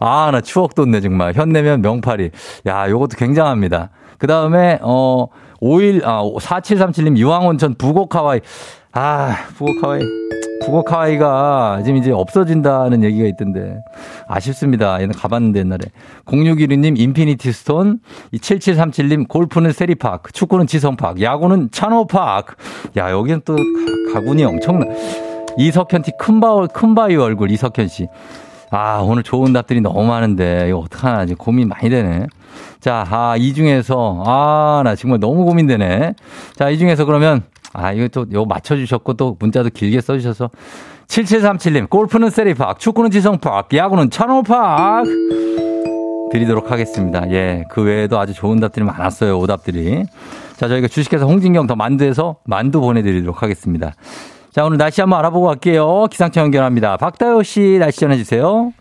아, 나 추억 돋네, 정말. 현내면 명파리. 야, 요것도 굉장합니다. 그 다음에, 어, 51, 아, 4737님 유황온천 부곡하와이. 아, 부곡하와이. 부곡하와이가 지금 이제 없어진다는 얘기가 있던데 아쉽습니다. 얘는 가봤는데 옛날에 0612님 Infinity Stone 7737님 골프는 세리파크 축구는 지성파크 야구는 찬호파크 야 여기는 또 가군이 엄청나 이석현 티 큰바울 큰바위 얼굴 이석현 씨. 아, 오늘 좋은 답들이 너무 많은데, 이거 어떡하나, 이제 고민 많이 되네. 자, 아, 이 중에서, 아, 나 정말 너무 고민되네. 자, 이 중에서 그러면, 아, 이거 또, 이거 맞춰주셨고, 또 문자도 길게 써주셔서. 7737님, 골프는 세리파크, 축구는 지성파크, 야구는 찬호파크. 드리도록 하겠습니다. 예, 그 외에도 아주 좋은 답들이 많았어요, 오답들이. 자, 저희가 주식회사 홍진경 더 만두에서 만두 보내드리도록 하겠습니다. 자, 오늘 날씨 한번 알아보고 갈게요. 기상청 연결합니다. 박다효 씨 날씨 전해주세요.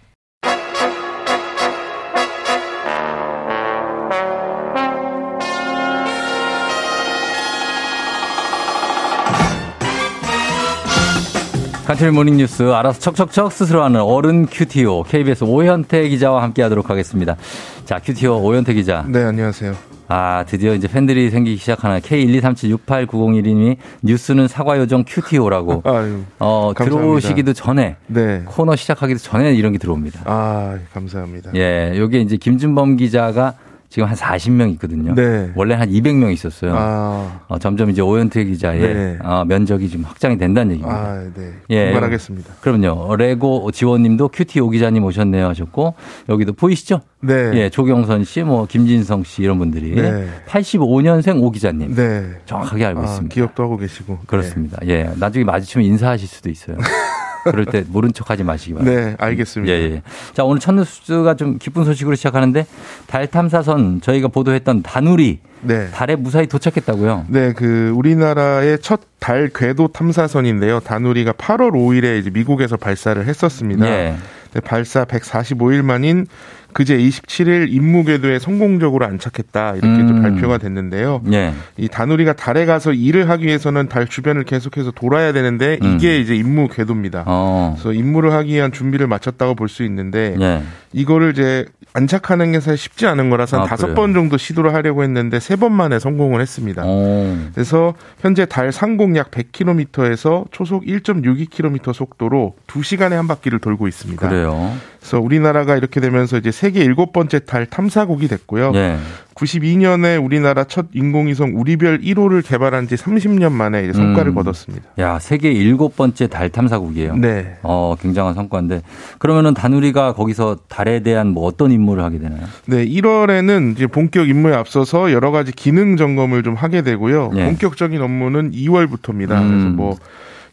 간추린 모닝뉴스 알아서 척척척 스스로 하는 어른 큐티오 KBS 오현태 기자와 함께하도록 하겠습니다. 자 큐티오 오현태 기자. 네 안녕하세요. 아, 드디어 이제 팬들이 생기기 시작하는 K123768901님이 뉴스는 사과 요정 큐티오라고. *laughs* 아유, 어, 감사합니다. 들어오시기도 전에. 네. 코너 시작하기도 전에 이런 게 들어옵니다. 아, 감사합니다. 예, 여기 이제 김준범 기자가 지금 한 40명 있거든요. 네. 원래 한 200명 있었어요. 아. 어, 점점 이제 오현태 기자의 네. 어, 면적이 지금 확장이 된다는 얘기입니다. 아, 네. 예. 분발하겠습니다. 그럼요. 레고 지원님도 큐티 오 기자님 오셨네요 하셨고 여기도 보이시죠? 네. 예, 조경선 씨, 뭐 김진성 씨 이런 분들이 네. 85년생 오 기자님. 네. 정확하게 알고 아, 있습니다. 기억도 하고 계시고. 그렇습니다. 네. 예. 나중에 마주치면 인사하실 수도 있어요. *laughs* 그럴 때 모른 척 하지 마시기 바랍니다. 네, 알겠습니다. 예, 예. 자, 오늘 첫 뉴스가 좀 기쁜 소식으로 시작하는데 달 탐사선 저희가 보도했던 다누리 네. 달에 무사히 도착했다고요? 네, 그 우리나라의 첫 달 궤도 탐사선인데요. 다누리가 8월 5일에 이제 미국에서 발사를 했었습니다. 예. 네, 발사 145일 만인 그제 27일 임무 궤도에 성공적으로 안착했다 이렇게 음. 발표가 됐는데요. 예. 이 다누리가 달에 가서 일을 하기 위해서는 달 주변을 계속해서 돌아야 되는데 음. 이게 이제 임무 궤도입니다. 어. 그래서 임무를 하기 위한 준비를 마쳤다고 볼 수 있는데 예. 이거를 이제 안착하는 게 사실 쉽지 않은 거라서 한 아, 다섯 번 정도 시도를 하려고 했는데 세 번 만에 성공을 했습니다. 오. 그래서 현재 달 상공 약 100km에서 초속 1.62km 속도로 2시간에 한 바퀴를 돌고 있습니다. 그래요. 그래서 우리나라가 이렇게 되면서 이제 세계 일곱 번째 달 탐사국이 됐고요. 네. 92년에 우리나라 첫 인공위성 우리별 1호를 개발한 지 30년 만에 이제 성과를 음. 거뒀습니다. 야, 세계 일곱 번째 달 탐사국이에요. 네. 어, 굉장한 성과인데 그러면은 다누리가 거기서 달에 대한 뭐 어떤 임무를 하게 되나요? 네, 1월에는 이제 본격 임무에 앞서서 여러 가지 기능 점검을 좀 하게 되고요. 네. 본격적인 업무는 2월부터입니다. 음. 그래서 뭐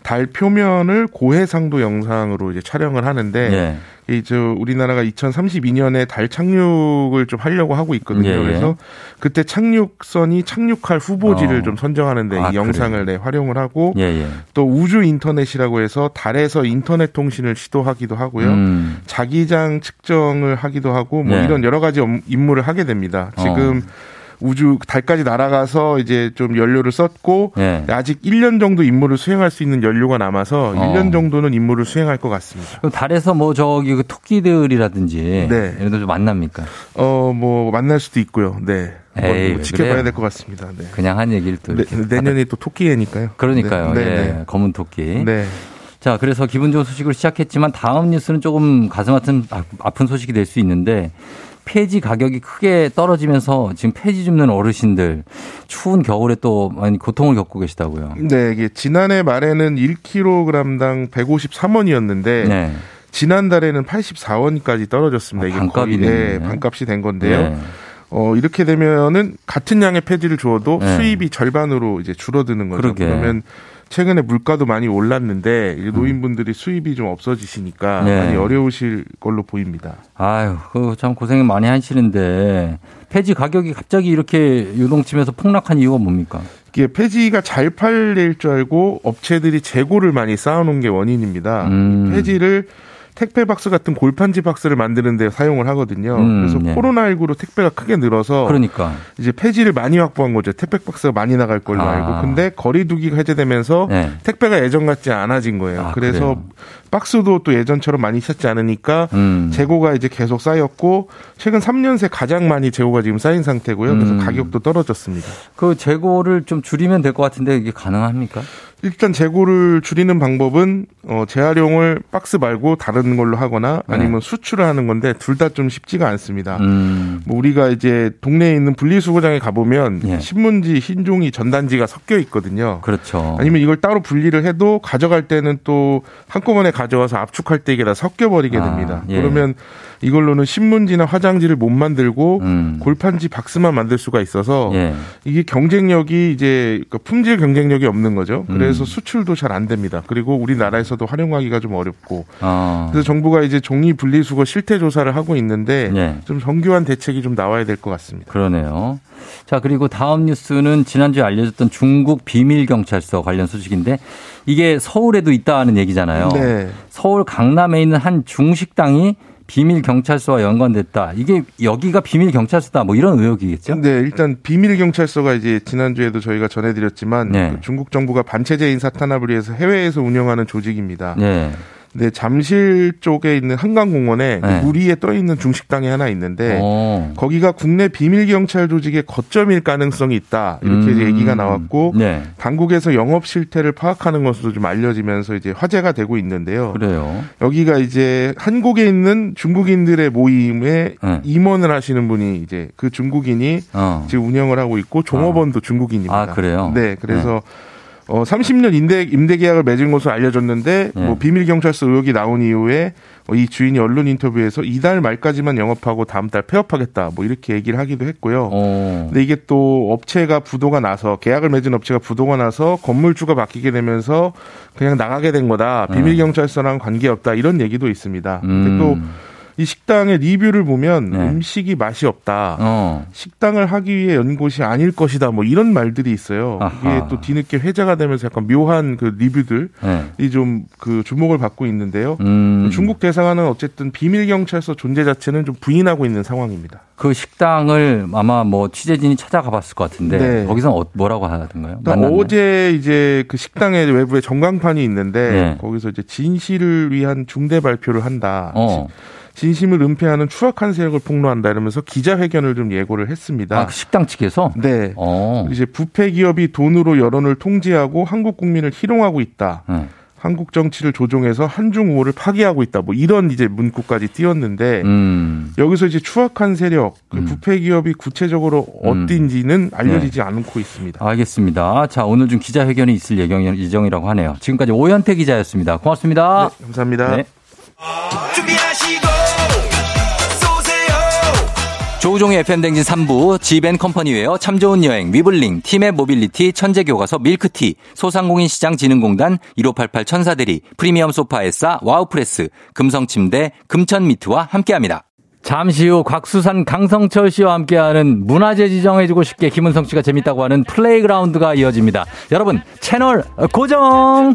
달 표면을 고해상도 영상으로 이제 촬영을 하는데 네. 이제 우리나라가 2032년에 달 착륙을 좀 하려고 하고 있거든요. 예, 예. 그래서 그때 착륙선이 착륙할 후보지를 어. 좀 선정하는데 아, 이 영상을 네, 활용을 하고 예, 예, 또 우주 인터넷이라고 해서 달에서 인터넷 통신을 시도하기도 하고요. 음. 자기장 측정을 하기도 하고 뭐 네. 이런 여러 가지 임무를 하게 됩니다. 지금 어. 우주 달까지 날아가서 이제 좀 연료를 썼고 네. 아직 1년 정도 임무를 수행할 수 있는 연료가 남아서 어. 1년 정도는 임무를 수행할 것 같습니다. 달에서 뭐 저기 그 토끼들이라든지 네. 이런 좀 만납니까? 어, 뭐 만날 수도 있고요. 네. 에이, 뭐 지켜봐야 될 것 같습니다. 네. 그냥 한 얘기를 또 네, 내년이 또 토끼해니까요. 그러니까요. 네, 네. 예, 네. 검은 토끼. 네. 자, 그래서 기분 좋은 소식으로 시작했지만 다음 뉴스는 조금 가슴 아픈 아픈 소식이 될 수 있는데 폐지 가격이 크게 떨어지면서 지금 폐지 줍는 어르신들 추운 겨울에 또 많이 고통을 겪고 계시다고요. 네, 이게 지난해 말에는 1kg당 153원이었는데 네. 지난달에는 84원까지 떨어졌습니다. 아, 이게 반값이 거의 네, 반값이 된 건데요. 네. 어, 이렇게 되면은 같은 양의 폐지를 주어도 네. 수입이 절반으로 이제 줄어드는 거죠. 그러게. 그러면 최근에 물가도 많이 올랐는데 음. 노인분들이 수입이 좀 없어지시니까 네. 많이 어려우실 걸로 보입니다. 아유, 그참 고생 많이 하시는데 폐지 가격이 갑자기 이렇게 유동침에서 폭락한 이유가 뭡니까? 이게 폐지가 잘 팔릴 줄 알고 업체들이 재고를 많이 쌓아놓은 게 원인입니다. 음. 폐지를 택배 박스 같은 골판지 박스를 만드는 데 사용을 하거든요. 음, 그래서 네. 코로나19로 택배가 크게 늘어서 그러니까 이제 폐지를 많이 확보한 거죠. 택배 박스가 많이 나갈 걸로 아. 알고. 근데 거리두기가 해제되면서 네. 택배가 예전 같지 않아진 거예요. 아, 그래서 그래요? 박스도 또 예전처럼 많이 찼지 않으니까 음. 재고가 이제 계속 쌓였고 최근 3년 새 가장 많이 재고가 지금 쌓인 상태고요. 그래서 음. 가격도 떨어졌습니다. 그 재고를 좀 줄이면 될 것 같은데 이게 가능합니까? 일단 재고를 줄이는 방법은 어, 재활용을 박스 말고 다른 걸로 하거나 네. 아니면 네. 수출을 하는 건데 둘 다 좀 쉽지가 않습니다. 음. 뭐 우리가 이제 동네에 있는 분리수거장에 가보면 네. 신문지, 흰종이, 전단지가 섞여 있거든요. 그렇죠. 아니면 이걸 따로 분리를 해도 가져갈 때는 또 한꺼번에 가 져와서 압축할 때 이게 다 섞여버리게 아, 됩니다. 아, 예. 그러면 이걸로는 신문지나 화장지를 못 만들고 음. 골판지 박스만 만들 수가 있어서 예. 이게 경쟁력이 이제 그 품질 경쟁력이 없는 거죠. 그래서 음. 수출도 잘 안 됩니다. 그리고 우리나라에서도 활용하기가 좀 어렵고 아. 그래서 정부가 이제 종이 분리수거 실태 조사를 하고 있는데 예. 좀 정교한 대책이 좀 나와야 될 것 같습니다. 그러네요. 자 그리고 다음 뉴스는 지난주에 알려졌던 중국 비밀 경찰서 관련 소식인데 이게 서울에도 있다는 얘기잖아요. 네. 서울 강남에 있는 한 중식당이 비밀 경찰서와 연관됐다. 이게 여기가 비밀 경찰서다. 뭐 이런 의혹이겠죠? 네, 일단 비밀 경찰서가 이제 지난주에도 저희가 전해드렸지만 네. 그 중국 정부가 반체제인 사탄압을 위해서 해외에서 운영하는 조직입니다. 네. 네, 잠실 쪽에 있는 한강공원에 네. 물 위에 떠 있는 중식당이 하나 있는데 오. 어. 거기가 국내 비밀 경찰 조직의 거점일 가능성이 있다 이렇게 음. 얘기가 나왔고 네. 당국에서 영업 실태를 파악하는 것으로 좀 알려지면서 이제 화제가 되고 있는데요. 그래요. 여기가 이제 한국에 있는 중국인들의 모임에 네. 임원을 하시는 분이 이제 그 중국인이 어. 지금 운영을 하고 있고 종업원도 어. 중국인입니다. 아 그래요? 네, 그래서. 네. 어 30년 임대 임대 계약을 맺은 것으로 알려졌는데 네. 뭐 비밀 경찰서 의혹이 나온 이후에 어, 이 주인이 언론 인터뷰에서 이달 말까지만 영업하고 다음 달 폐업하겠다 뭐 이렇게 얘기를 하기도 했고요. 오. 어. 근데 이게 또 업체가 부도가 나서 계약을 맺은 업체가 부도가 나서 건물주가 바뀌게 되면서 그냥 나가게 된 거다. 비밀 네. 경찰서랑 관계 없다 이런 얘기도 있습니다. 음. 근데 또 이 식당의 리뷰를 보면 네. 음식이 맛이 없다. 어. 식당을 하기 위해 연 곳이 아닐 것이다. 뭐 이런 말들이 있어요. 아하. 이게 또 뒤늦게 회자가 되면서 약간 묘한 그 리뷰들이 네. 좀그 주목을 받고 있는데요. 음. 중국 대사관은 어쨌든 비밀 경찰서 존재 자체는 좀 부인하고 있는 상황입니다. 그 식당을 아마 뭐 취재진이 찾아가 봤을 것 같은데 네. 거기서 어, 뭐라고 하던가요? 어제 이제 그 식당의 외부에 전광판이 있는데 네. 거기서 이제 진실을 위한 중대 발표를 한다. 어. 진심을 은폐하는 추악한 세력을 폭로한다 이러면서 기자회견을 좀 예고를 했습니다. 아, 그 식당 측에서? 네. 어. 이제 부패 기업이 돈으로 여론을 통제하고 한국 국민을 희롱하고 있다. 네. 한국 정치를 조종해서 한중 우호를 파기하고 있다. 뭐 이런 이제 문구까지 띄웠는데 음. 여기서 이제 추악한 세력, 그 음. 부패 기업이 구체적으로 음. 어딘지는 알려지지 네. 않고 있습니다. 알겠습니다. 자 오늘 좀 기자회견이 있을 예정이라고 하네요. 지금까지 오현태 기자였습니다. 고맙습니다. 네, 감사합니다. 네. 조우종의 FM대행진 3부, 지벤컴퍼니웨어, 참 좋은 여행, 위블링, 티맵 모빌리티, 천재교과서, 밀크티, 소상공인시장진흥공단, 1588 천사대리, 프리미엄 소파에싸, 와우프레스, 금성침대, 금천미트와 함께합니다. 잠시 후 곽수산 강성철 씨와 함께하는 문화재 지정해주고 싶게 김은성 씨가 재밌다고 하는 플레이그라운드가 이어집니다. 여러분 채널 고정.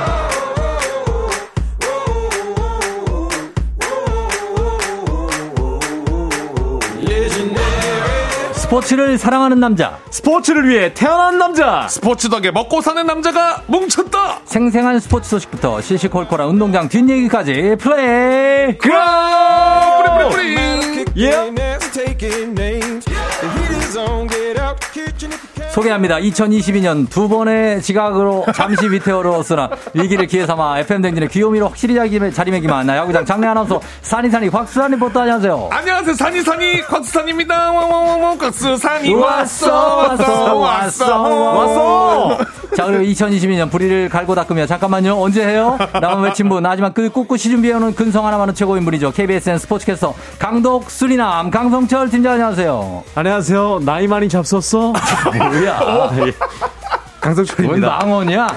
스포츠를 사랑하는 남자. 스포츠를 위해 태어난 남자. 스포츠 덕에 먹고 사는 남자가 뭉쳤다. 생생한 스포츠 소식부터 시시콜콜한 운동장 뒷얘기까지 플레이 그라운드. 뿌리 뿌리 뿌리. 예. 소개합니다. 2022년 두 번의 지각으로 잠시 위태로웠으나 위기를 기회 삼아 FM대행진의 귀요미로 확실히 자리매김한 야구장 장내 아나운서 산이산이 곽수산 리포터 안녕하세요. 안녕하세요. 산이산이 곽수산입니다. 곽수산이 왔어 왔어 왔어 왔어. 자 그리고 2022년 불의를 갈고 닦으며 잠깐만요. 언제 해요? 라면 외친 분 하지만 그 꿋꿋이 준비해오는 근성 하나 많은 최고 인물이죠. KBSN 스포츠캐스터 강독 수리남 강성철 팀장 안녕하세요. 안녕하세요. 나이 많이 잡섰어? *laughs* 뭐야? 아, 예. 강성철입니다. 뭔 망원이야?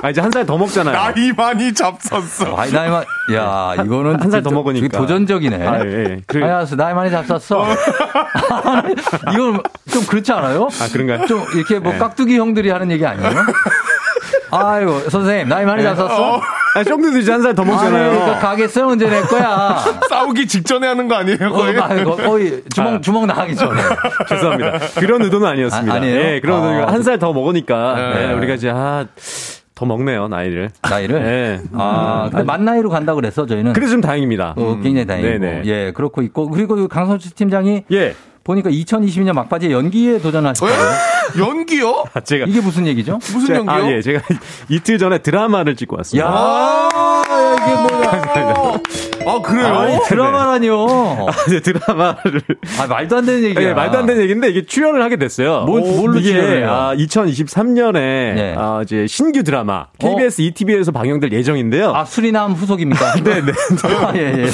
아, 이제 한 살 더 먹잖아요. 나이 많이 잡섰어. 아, 나이 많이, 야, 이거는. 한 살 더 먹으니까. 도전적이네. 아, 예. 예. 그... 알았어. 나이 많이 잡섰어. *laughs* 이건 좀 그렇지 않아요? 아, 그런가요? 좀 이렇게 뭐 네. 깍두기 형들이 하는 얘기 아니에요? 아이고, 선생님, 나이 많이 잡섰어? 어. 아, 쫑디도 이제 한살 더 먹잖아요. 그러니까 가게세 언제 낼 거야? 싸우기 직전에 하는 거 아니에요? 거의, 어, 거의 주먹, 아. 주먹 나가기 전에. *laughs* 죄송합니다. 그런 의도는 아니었습니다. 아, 니에요 네, 그런 의도 아. 한살 더 먹으니까. 네. 네, 우리가 이제, 아, 더 먹네요, 나이를. 나이를? 네. 아, 근데 만 나이로 간다 그래서 저희는. 그래서 좀 다행입니다. 어, 굉장히 다행이고. 네네. 예, 그렇고 있고. 그리고 강선수 팀장이. 예. 보니까 2022년 막바지에 연기에 도전하셨어요. 연기요? *laughs* 아, 제가 이게 무슨 얘기죠? 무슨 제가, 연기요? 아, 예, 제가 *laughs* 이틀 전에 드라마를 찍고 왔습니다. 야, 이게 뭐야? *laughs* 아 그래요? 아니, 드라마라니요. 아, 이제 드라마를 아 말도 안 되는 얘기야. 네, 말도 안 되는 얘기인데 이게 출연을 하게 됐어요. 뭘, 뭘로 이게 아, 2023년에 네. 아, 이제 신규 드라마 KBS 어? ETV에서 방영될 예정인데요. 아 수리남 후속입니까? 네네. *laughs* 네. *laughs* 아, 예, 예.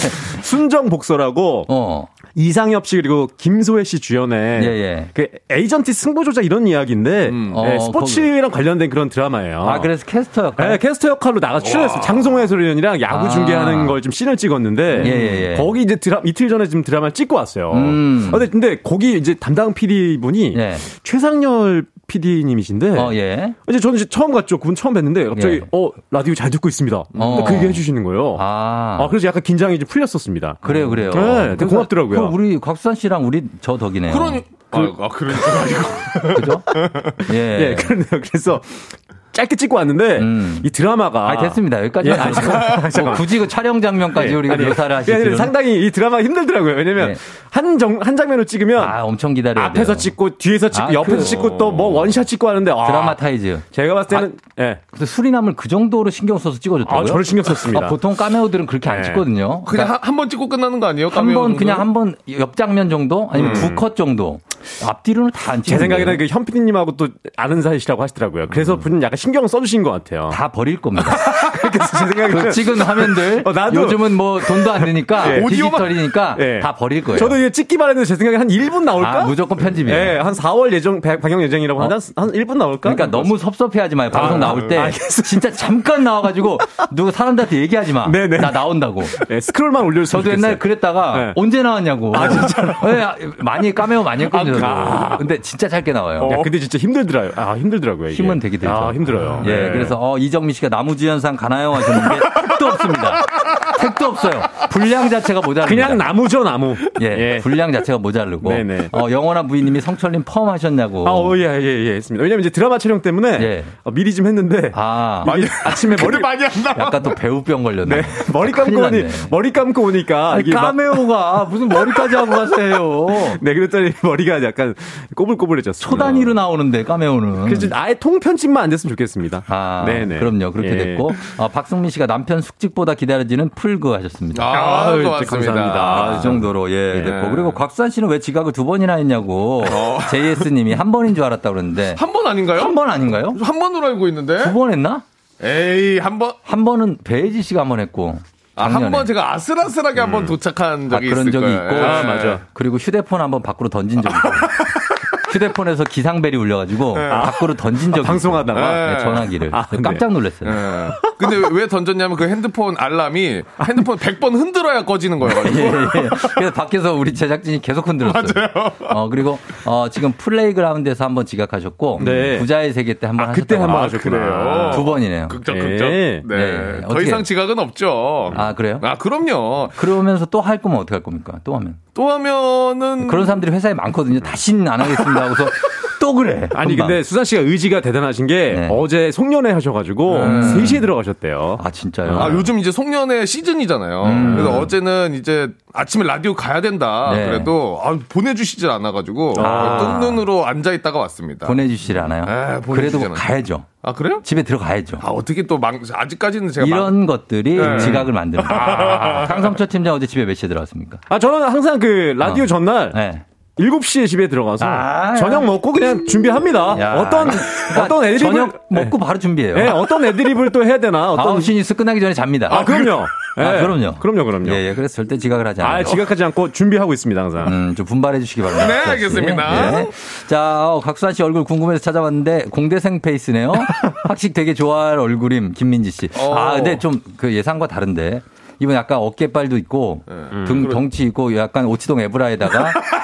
순정 복서라고 어. 이상엽 씨 그리고 김소혜 씨 주연의 예, 예. 그 에이전트 승부조작 이런 이야기인데 음. 네, 스포츠랑 거기. 관련된 그런 드라마예요. 아 그래서 캐스터 역할? 네, 캐스터 역할로 나가 출연했어요. 장송혜 해설위원이랑 야구 아. 중계하는 걸 좀 씬을 찍었는데 예, 예, 예. 거기 이제 드라 이틀 전에 지금 드라마를 찍고 왔어요. 음. 근데, 근데 거기 이제 담당 PD 분이 예. 최상열 PD님이신데. 어, 예. 이제 저는 이제 처음 갔죠. 그분 처음 뵀는데 갑자기 예. 어 라디오 잘 듣고 있습니다. 어. 그 얘기 해주시는 거예요. 아. 아. 그래서 약간 긴장이 좀 풀렸었습니다. 그래요, 그래요. 네, 고맙더라고요. 그럼 우리 곽수산 씨랑 우리 저 덕이네요. 그런 그, 아, 그러니까 아니고. 그죠? *laughs* 예. 예, 그러네요. 그래서 짧게 찍고 왔는데 음. 이 드라마가 아 됐습니다 여기까지 예, 아니, 뭐 굳이 그 촬영 장면까지 네, 우리가 묘사를 하시는 상당히 이 드라마가 힘들더라고요 왜냐면 네. 한정 한 장면을 찍으면 아 엄청 기다려야 앞에서 돼요. 찍고 뒤에서 찍고 아, 옆에서 그, 찍고 또 뭐 원샷 찍고 하는데 아, dramatize 제가 봤을 때는 아, 예. 근데 수리남을 그 정도로 신경 써서 찍어줬다고요? 아 저를 신경 썼습니다 아, 보통 까메오들은 그렇게 안 네. 찍거든요 그냥 그러니까 한번 찍고 끝나는 거 아니에요? 한 번 그냥 한 번 옆 장면 정도 아니면 음. 두컷 정도 앞뒤로는 다 안 제 생각에는 그 현피디님하고 또 아는 사이시라고 하시더라고요 그래서 음. 분은 약간 신경을 써주신 것. 같아요. 다 버릴 겁니다. *laughs* 그래서 제 생각에 그 찍은 화면들 어, 나도 요즘은 뭐 돈도 안 드니까 네. 디지털이니까 네. 다 버릴 거예요. 저도 이게 찍기만 했는데 제 생각에 한 1분 나올까? 아, 무조건 편집이에요. 네, 한 4월 예정 방영 예정이라고 어? 한, 한 1분 나올까? 그러니까 너무 섭섭해 하지 마요. 방송 아, 나올 때 아, 진짜 잠깐 나와가지고 누구 사람들한테 얘기하지 마. 네네. 네. 나 나온다고. 네, 스크롤만 올려주세요. 저도 좋겠어요. 옛날 그랬다가 네. 언제 나왔냐고. 아 진짜. *laughs* 네, 많이 까메오 많이 했거든요. 아, 근데 진짜 짧게 나와요. 어. 야, 근데 진짜 힘들더라요. 아 힘들더라고요. 이게. 힘은 되게 되죠. 아 힘들어요. 예, 네. 그래서 어, 이정미 씨가 나무주연상 가나요 하셨는데 택도 없습니다. 택도 없어요. 분량 자체가 모자르 그냥 나무죠 나무. 예, 예. 분량 자체가 모자르고. 네네. 어, 영원한 부인님이 성철님 펌 하셨냐고. 아, 어, 예, 예, 예, 했습니다. 왜냐면 이제 드라마 촬영 때문에 예. 어, 미리 좀 했는데. 아, 많이 아침에 머리 많이 안 나. 약간 또 배우병 걸렸네. 네. 머리 감고 오니 머리 감고 오니까 아니, 까메오가 무슨 머리까지 하고 가세요. *laughs* 네, 그랬더니 머리가 약간 꼬불꼬불해졌어요. 초단위로 나오는데 까메오는. 그래서 아예 통편집만 안 됐으면 좋겠습니다. 아, 네네. 그럼요. 그렇게 예. 됐고 어, 박승민 씨가 남편 숙직보다 기다려지는 풀그 하셨습니다. 아, 아 감사합니다. 아, 이 정도로 예, 예. 됐고 그리고 곽수산 씨는 왜 지각을 두 번이나 했냐고 어. *laughs* JS님이 한 번인 줄 알았다 그러는데 한 번 아닌가요? 한 번 아닌가요? 한 번으로 알고 있는데 두 번 했나? 에이 한 번. 한 번은 배혜지 씨가 한 번 했고. 아, 한 번 제가 아슬아슬하게 음. 한번 도착한 적이 아, 그런 적이 거예요. 있고. 아, 맞아. 그리고 휴대폰 한번 밖으로 던진 적이 있고. *laughs* 휴대폰에서 기상벨이 울려가지고 네. 밖으로 던진 적이 아, 방송하다가 네, 전화기를 아, 깜짝 놀랐어요. 네. 근데 왜 던졌냐면 그 핸드폰 알람이 핸드폰 100번 흔들어야 꺼지는 거예요. *laughs* 예, 예. 그래서 밖에서 우리 제작진이 계속 흔들었어요. 맞아요. 어, 그리고 어, 지금 플레이그라운드에서 한번 지각하셨고 네. 부자의 세계 때 한번 아, 그때 한번 하셨구나. 두 번이네요. 극적 극적. 네. 네. 네. 더 이상 지각은 없죠. 아 그래요? 아 그럼요. 그러면서 또 할 거면 어떻게 할 겁니까? 또 하면? 또 하면은 그런 사람들이 회사에 많거든요. 다시는 안 하겠습니다 하고서 또 그래. *laughs* 아니 금방. 근데 수산 씨가 의지가 대단하신 게 네. 어제 송년회 하셔가지고 음. 3시에 들어가셨대요. 아 진짜요? 아 요즘 이제 송년회 시즌이잖아요. 음. 그래서 어제는 이제 아침에 라디오 가야 된다. 네. 그래도 아, 보내주시질 않아가지고 아. 뜬 눈으로 앉아 있다가 왔습니다. 보내주시질 않아요? 네, 그래도 않아요. 가야죠. 아 그래요? 집에 들어가야죠. 아 어떻게 또 망, 아직까지는 제가 이런 망... 것들이 네. 지각을 만드는 거예요. 아. *laughs* 상성철 팀장 어제 집에 몇 시에 들어갔습니까? 아 저는 항상 그 라디오 어. 전날 네. 7시에 집에 들어가서 아, 저녁 먹고 그냥 준비합니다. 야. 어떤 그러니까 어떤 애드립을 저녁 먹고 네. 바로 준비해요. 네, 어떤 애드립을 또 해야 되나? 어떤 9시 뉴스 끝나기 전에 잡니다. 아, 그럼요. 네. 아, 그럼요. 그럼요, 그럼요. 예, 예, 그래서 절대 지각을 하지 않아요. 아, 지각하지 않고 준비하고 있습니다, 항상. 음, 좀 분발해 주시기 바랍니다. 네, 알겠습니다. 네. 자, 어, 각수한 씨 얼굴 궁금해서 찾아봤는데 공대생 페이스네요. *laughs* 학식 되게 좋아할 얼굴임, 김민지 씨. 어. 아, 근데 좀 그 예상과 다른데. 이분 약간 어깨빨도 있고 네. 등 음, 덩치 있고 약간 오치동 에브라에다가 *laughs*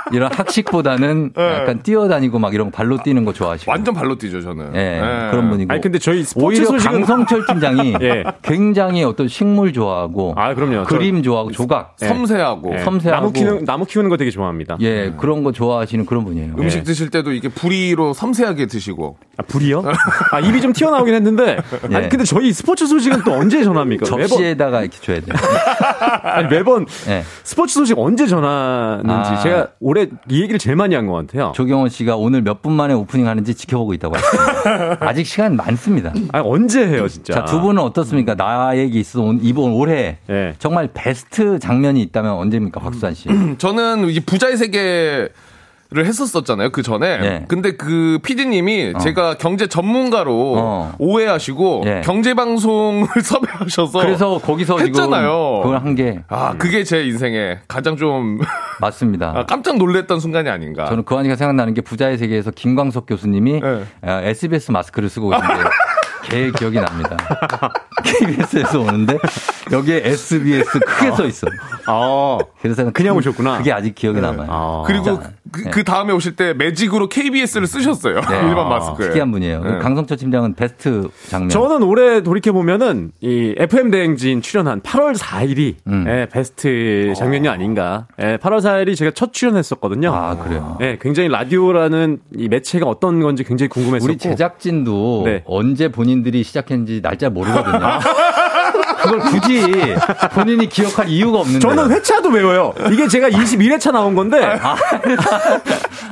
이런 학식보다는 *laughs* 네. 약간 뛰어다니고 막 이런 발로 뛰는 거 좋아하시고. 완전 발로 뛰죠, 저는. 네. 네. 그런 분이고. 아니 근데 저희 오히려 소식은... 강성철 팀장이 *laughs* 예. 굉장히 어떤 식물 좋아하고 아, 그럼요. 그림 저... 좋아하고 조각, 예. 섬세하고, 섬세하고 나무 키우는 나무 키우는 거 되게 좋아합니다. 예, 그런 거 좋아하시는 그런 분이에요. 음식 예. 드실 때도 이게 불이로 섬세하게 드시고. 아, 불이요? *laughs* 아, 입이 좀 튀어나오긴 했는데. 예. 아니 근데 저희 스포츠 소식은 또 언제 전합니까? 접시에다가 매번... 이렇게 줘야 돼요. 아니 매번 예. 스포츠 소식 언제 전하는지 아. 제가 올해 이 얘기를 제일 많이 한 것 같아요. 조경원 씨가 오늘 몇 분 만에 오프닝 하는지 지켜보고 있다고 하셨습니다. *laughs* 아직 시간 많습니다. 아니, 언제 해요, 진짜? 자, 두 분은 어떻습니까? 나 얘기 있어 이번 올해 네. 정말 베스트 장면이 있다면 언제입니까, 박수환 씨? *clears throat* 저는 이 부자의 세계 를 했었었잖아요 그 전에. 네. 근데 그 PD님이 어. 제가 경제 전문가로 어. 오해하시고 네. 경제 방송을 *laughs* 섭외하셔서 그래서 거기서 했잖아요. 그걸 한 게. 아 그게 제 인생에 가장 좀 *laughs* 맞습니다. 아, 깜짝 놀랐던 순간이 아닌가. 저는 그 안이가 생각나는 게 부자의 세계에서 김광석 교수님이 네. SBS 마스크를 쓰고 계신데. *laughs* 제 기억이 납니다. KBS에서 오는데 여기에 SBS 크게 써 있어. 아, 그래서 그냥 오셨구나. 그게 아직 기억이 네. 남아요. 아. 그리고 그, 그, 다음에 오실 때 매직으로 KBS를 쓰셨어요. 네. *laughs* 일반 마스크. 특이한 분이에요. 네. 강성철 팀장은 베스트 장면. 저는 올해 돌이켜 보면은 이 FM 대행진 출연한 8월 4일이 음. 예, 베스트 장면이 아닌가. 예, 8월 4일이 제가 첫 출연했었거든요. 아 그래요. 예, 굉장히 라디오라는 이 매체가 어떤 건지 굉장히 궁금했었고. 우리 제작진도 네. 언제 본인 들이 시작했는지 날짜 모르거든요. *laughs* 그걸 굳이 본인이 기억할 이유가 없는데. 저는 회차도 외워요. 이게 제가 21회차 나온 건데. 아.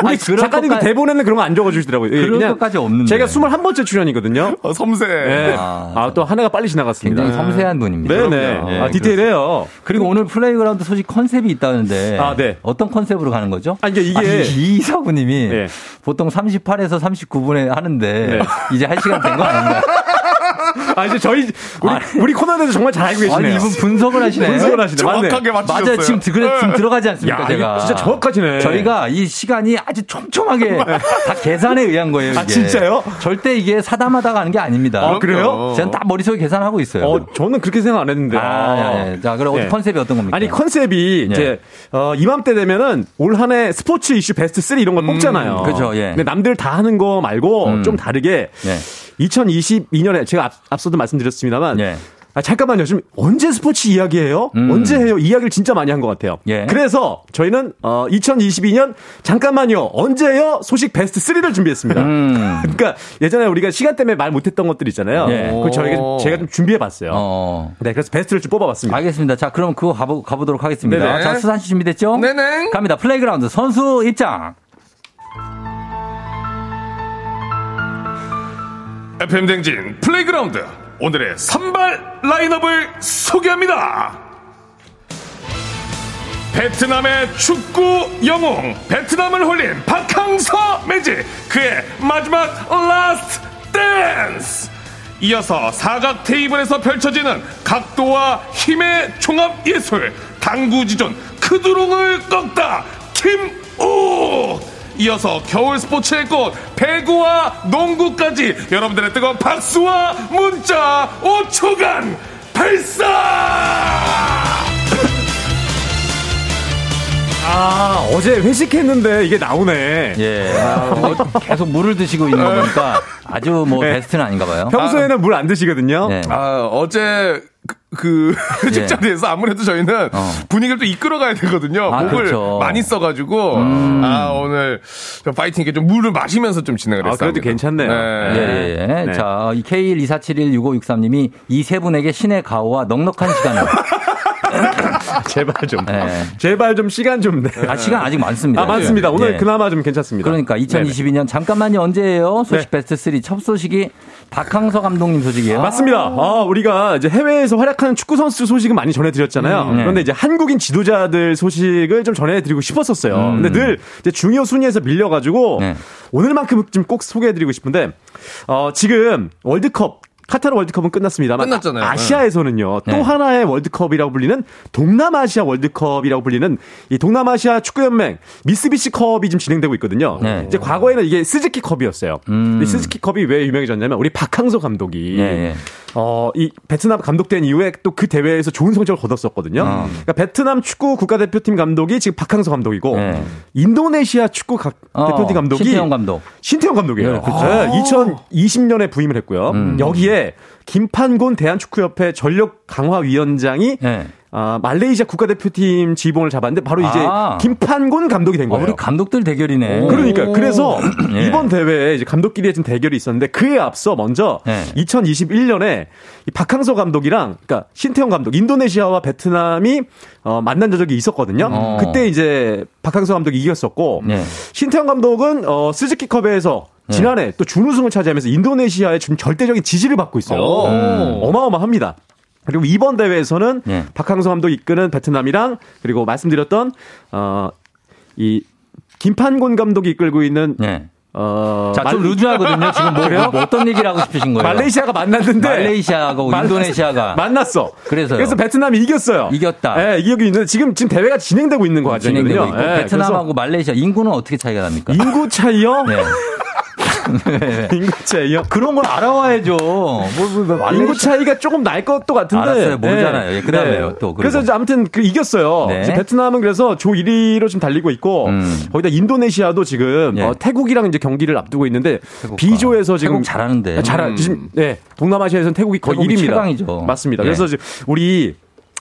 우리 아니, 작가님 그 대본에는 그런 거 안 적어주시더라고요. 예, 그런 것까지 없는데. 제가 21번째 출연이거든요. 어, 섬세. 네. 아, 아, 또한 해가 빨리 지나갔습니다. 굉장히 섬세한 분입니다. 네네. 네, 아, 디테일해요. 그리고 오늘 플레이그라운드 소식 컨셉이 있다는데. 아, 네. 어떤 컨셉으로 가는 거죠? 아니, 그러니까 이게. 이사부님이 네. 보통 38에서 39분에 하는데 네. 이제 1시간 된 거 아닌가? *laughs* *laughs* 아, 이제 저희, 우리, 아, 우리 코너에서 정말 잘 알고 계시네요. 아니, 이분 분석을 하시네. 분석을 하시네. 정확하게 맞추셨어요. 맞아요. 지금, 그래, 지금 들어가지 않습니까, 야, 제가. 진짜 정확하시네. 저희가 이 시간이 아주 촘촘하게 다 계산에 의한 거예요. 이게. 아, 진짜요? 절대 이게 사담하다가 하는 게 아닙니다. 아, 그래요? 저는 딱 머릿속에 계산하고 있어요. 어, 저는 그렇게 생각 안 했는데. 아, 아. 예, 자, 그럼 예. 컨셉이 어떤 겁니까? 아니, 컨셉이 예. 이제, 어, 이맘때 되면은 올 한 해 스포츠 이슈 베스트 3 이런 걸 음, 뽑잖아요. 그죠, 예. 근데 남들 다 하는 거 말고 음. 좀 다르게. 예. 2022년에 제가 앞, 서도 말씀드렸습니다만 네. 아, 잠깐만요. 지금 언제 스포츠 이야기해요? 음. 언제 해요? 이야기를 진짜 많이 한 것 같아요. 예. 그래서 저희는 어, 2022년 잠깐만요. 언제요? 소식 베스트 3를 준비했습니다. 음. *laughs* 그러니까 예전에 우리가 시간 때문에 말 못했던 것들 있잖아요. 예. 그 저희가 제가 좀 준비해봤어요. 어. 네, 그래서 베스트를 좀 뽑아봤습니다. 알겠습니다. 자, 그럼 그거 가보, 가보도록 하겠습니다. 네네. 자, 수산 씨 준비됐죠? 네네. 갑니다. 플레이그라운드 선수 입장. FM대행진 플레이그라운드. 오늘의 선발 라인업을 소개합니다. 베트남의 축구 영웅 베트남을 홀린 박항서 매직 그의 마지막 last dance 이어서 사각 테이블에서 펼쳐지는 각도와 힘의 종합 예술 당구지존 쿠드롱을 꺾다 김욱 이어서 겨울 스포츠의 꽃 배구와 농구까지 여러분들의 뜨거운 박수와 문자 5초간 발사! 아, 어제 회식했는데 이게 나오네. 예. 아, 뭐 계속 물을 드시고 있는 거 보니까 아주 뭐 네. 베스트는 아닌가 봐요. 평소에는 아, 물안 드시거든요. 네. 아, 어제 그 예. 자리에서 아무래도 저희는 어. 분위기를 또 이끌어가야 되거든요. 아, 목을 그렇죠. 많이 써가지고 음. 아 오늘 좀 파이팅 좀 물을 마시면서 좀 진행을 했어요. 아, 그래도 괜찮네요. 네. 예, 예. 네. 자, K124716563님이 이 세 분에게 신의 가호와 넉넉한 시간을 *laughs* *laughs* 제발 좀. 네. 제발 좀 시간 좀. 네. 아, 시간 아직 많습니다. 아, 많습니다. 오늘 네. 그나마 좀 괜찮습니다. 그러니까 2022년 네네. 잠깐만요. 언제예요? 소식 네. 베스트 3 첫 소식이 박항서 감독님 소식이에요. 맞습니다. 아, 우리가 이제 해외에서 활약하는 축구 선수 소식은 많이 전해드렸잖아요. 음, 네. 그런데 이제 한국인 지도자들 소식을 좀 전해드리고 싶었었어요. 음. 근데 늘 이제 중요 순위에서 밀려가지고 네. 오늘만큼 좀 꼭 소개해드리고 싶은데 어, 지금 월드컵 카타르 월드컵은 끝났습니다만 끝났잖아요. 아시아에서는요 네. 또 하나의 월드컵이라고 불리는 동남아시아 월드컵이라고 불리는 이 동남아시아 축구연맹 미쓰비시 컵이 지금 진행되고 있거든요. 네. 이제 과거에는 이게 스즈키 컵이었어요. 음. 스즈키 컵이 왜 유명해졌냐면 우리 박항서 감독이 네. 어, 이 베트남 감독된 이후에 또 그 대회에서 좋은 성적을 거뒀었거든요. 어. 그러니까 베트남 축구 국가대표팀 감독이 지금 박항서 감독이고 네. 인도네시아 축구 각, 어, 대표팀 감독이 신태영 감독. 신태영 감독이에요. 네, 그렇죠. 네, 2020년에 부임을 했고요. 음. 여기에 김판곤 대한축구협회 전력 강화 위원장이 네. 아, 말레이시아 국가대표팀 지봉을 잡았는데 바로 이제 아. 김판곤 감독이 된 거예요. 아, 우리 감독들 대결이네. 그러니까 그래서 네. 이번 대회에 이제 감독끼리 해준 대결이 있었는데 그에 앞서 먼저 네. 2021년에 이 박항서 감독이랑 그러니까 신태용 감독 인도네시아와 베트남이 어, 만난 적이 있었거든요. 어. 그때 이제 박항서 감독이 이겼었고 네. 신태용 감독은 어, 스즈키컵에서 네. 지난해 또 준우승을 차지하면서 인도네시아의 좀 절대적인 지지를 받고 있어요. 오. 어마어마합니다. 그리고 이번 대회에서는 네. 박항서 감독 이끄는 베트남이랑 그리고 말씀드렸던 어이 김판곤 감독이 이끌고 있는 네. 어. 자, 좀 루즈하거든요. 지금 뭐, 뭐, 뭐, 어떤 얘기를 하고 싶으신 거예요? 말레이시아가 만났는데. 말레이시아하고 인도네시아가. *laughs* 만났어. 그래서 그래서 베트남이 이겼어요. 이겼다. 예, 이기고 있는데 지금, 지금 대회가 진행되고 있는 과정이거든요. 예, 베트남하고 말레이시아 인구는 어떻게 차이가 납니까? 인구 차이요? 네. *laughs* *laughs* 인구 차이요? 그런 걸 알아와야죠. 뭐, 뭐, 뭐, 인구 차이가 조금 날 것도 같은데. 알았어요. 모르잖아요. 네. 그 다음에요. 네. 또. 그래서 이제 아무튼 그 이겼어요. 네. 베트남은 그래서 조 1위로 좀 달리고 있고, 음. 거기다 인도네시아도 지금 네. 어, 태국이랑 이제 경기를 앞두고 있는데, 태국과. B조에서 지금. 태국 잘하는데. 잘, 음. 지금, 네. 동남아시아에서는 태국이 거의 태국이 1위입니다. 최강이죠. 맞습니다. 그래서 예. 우리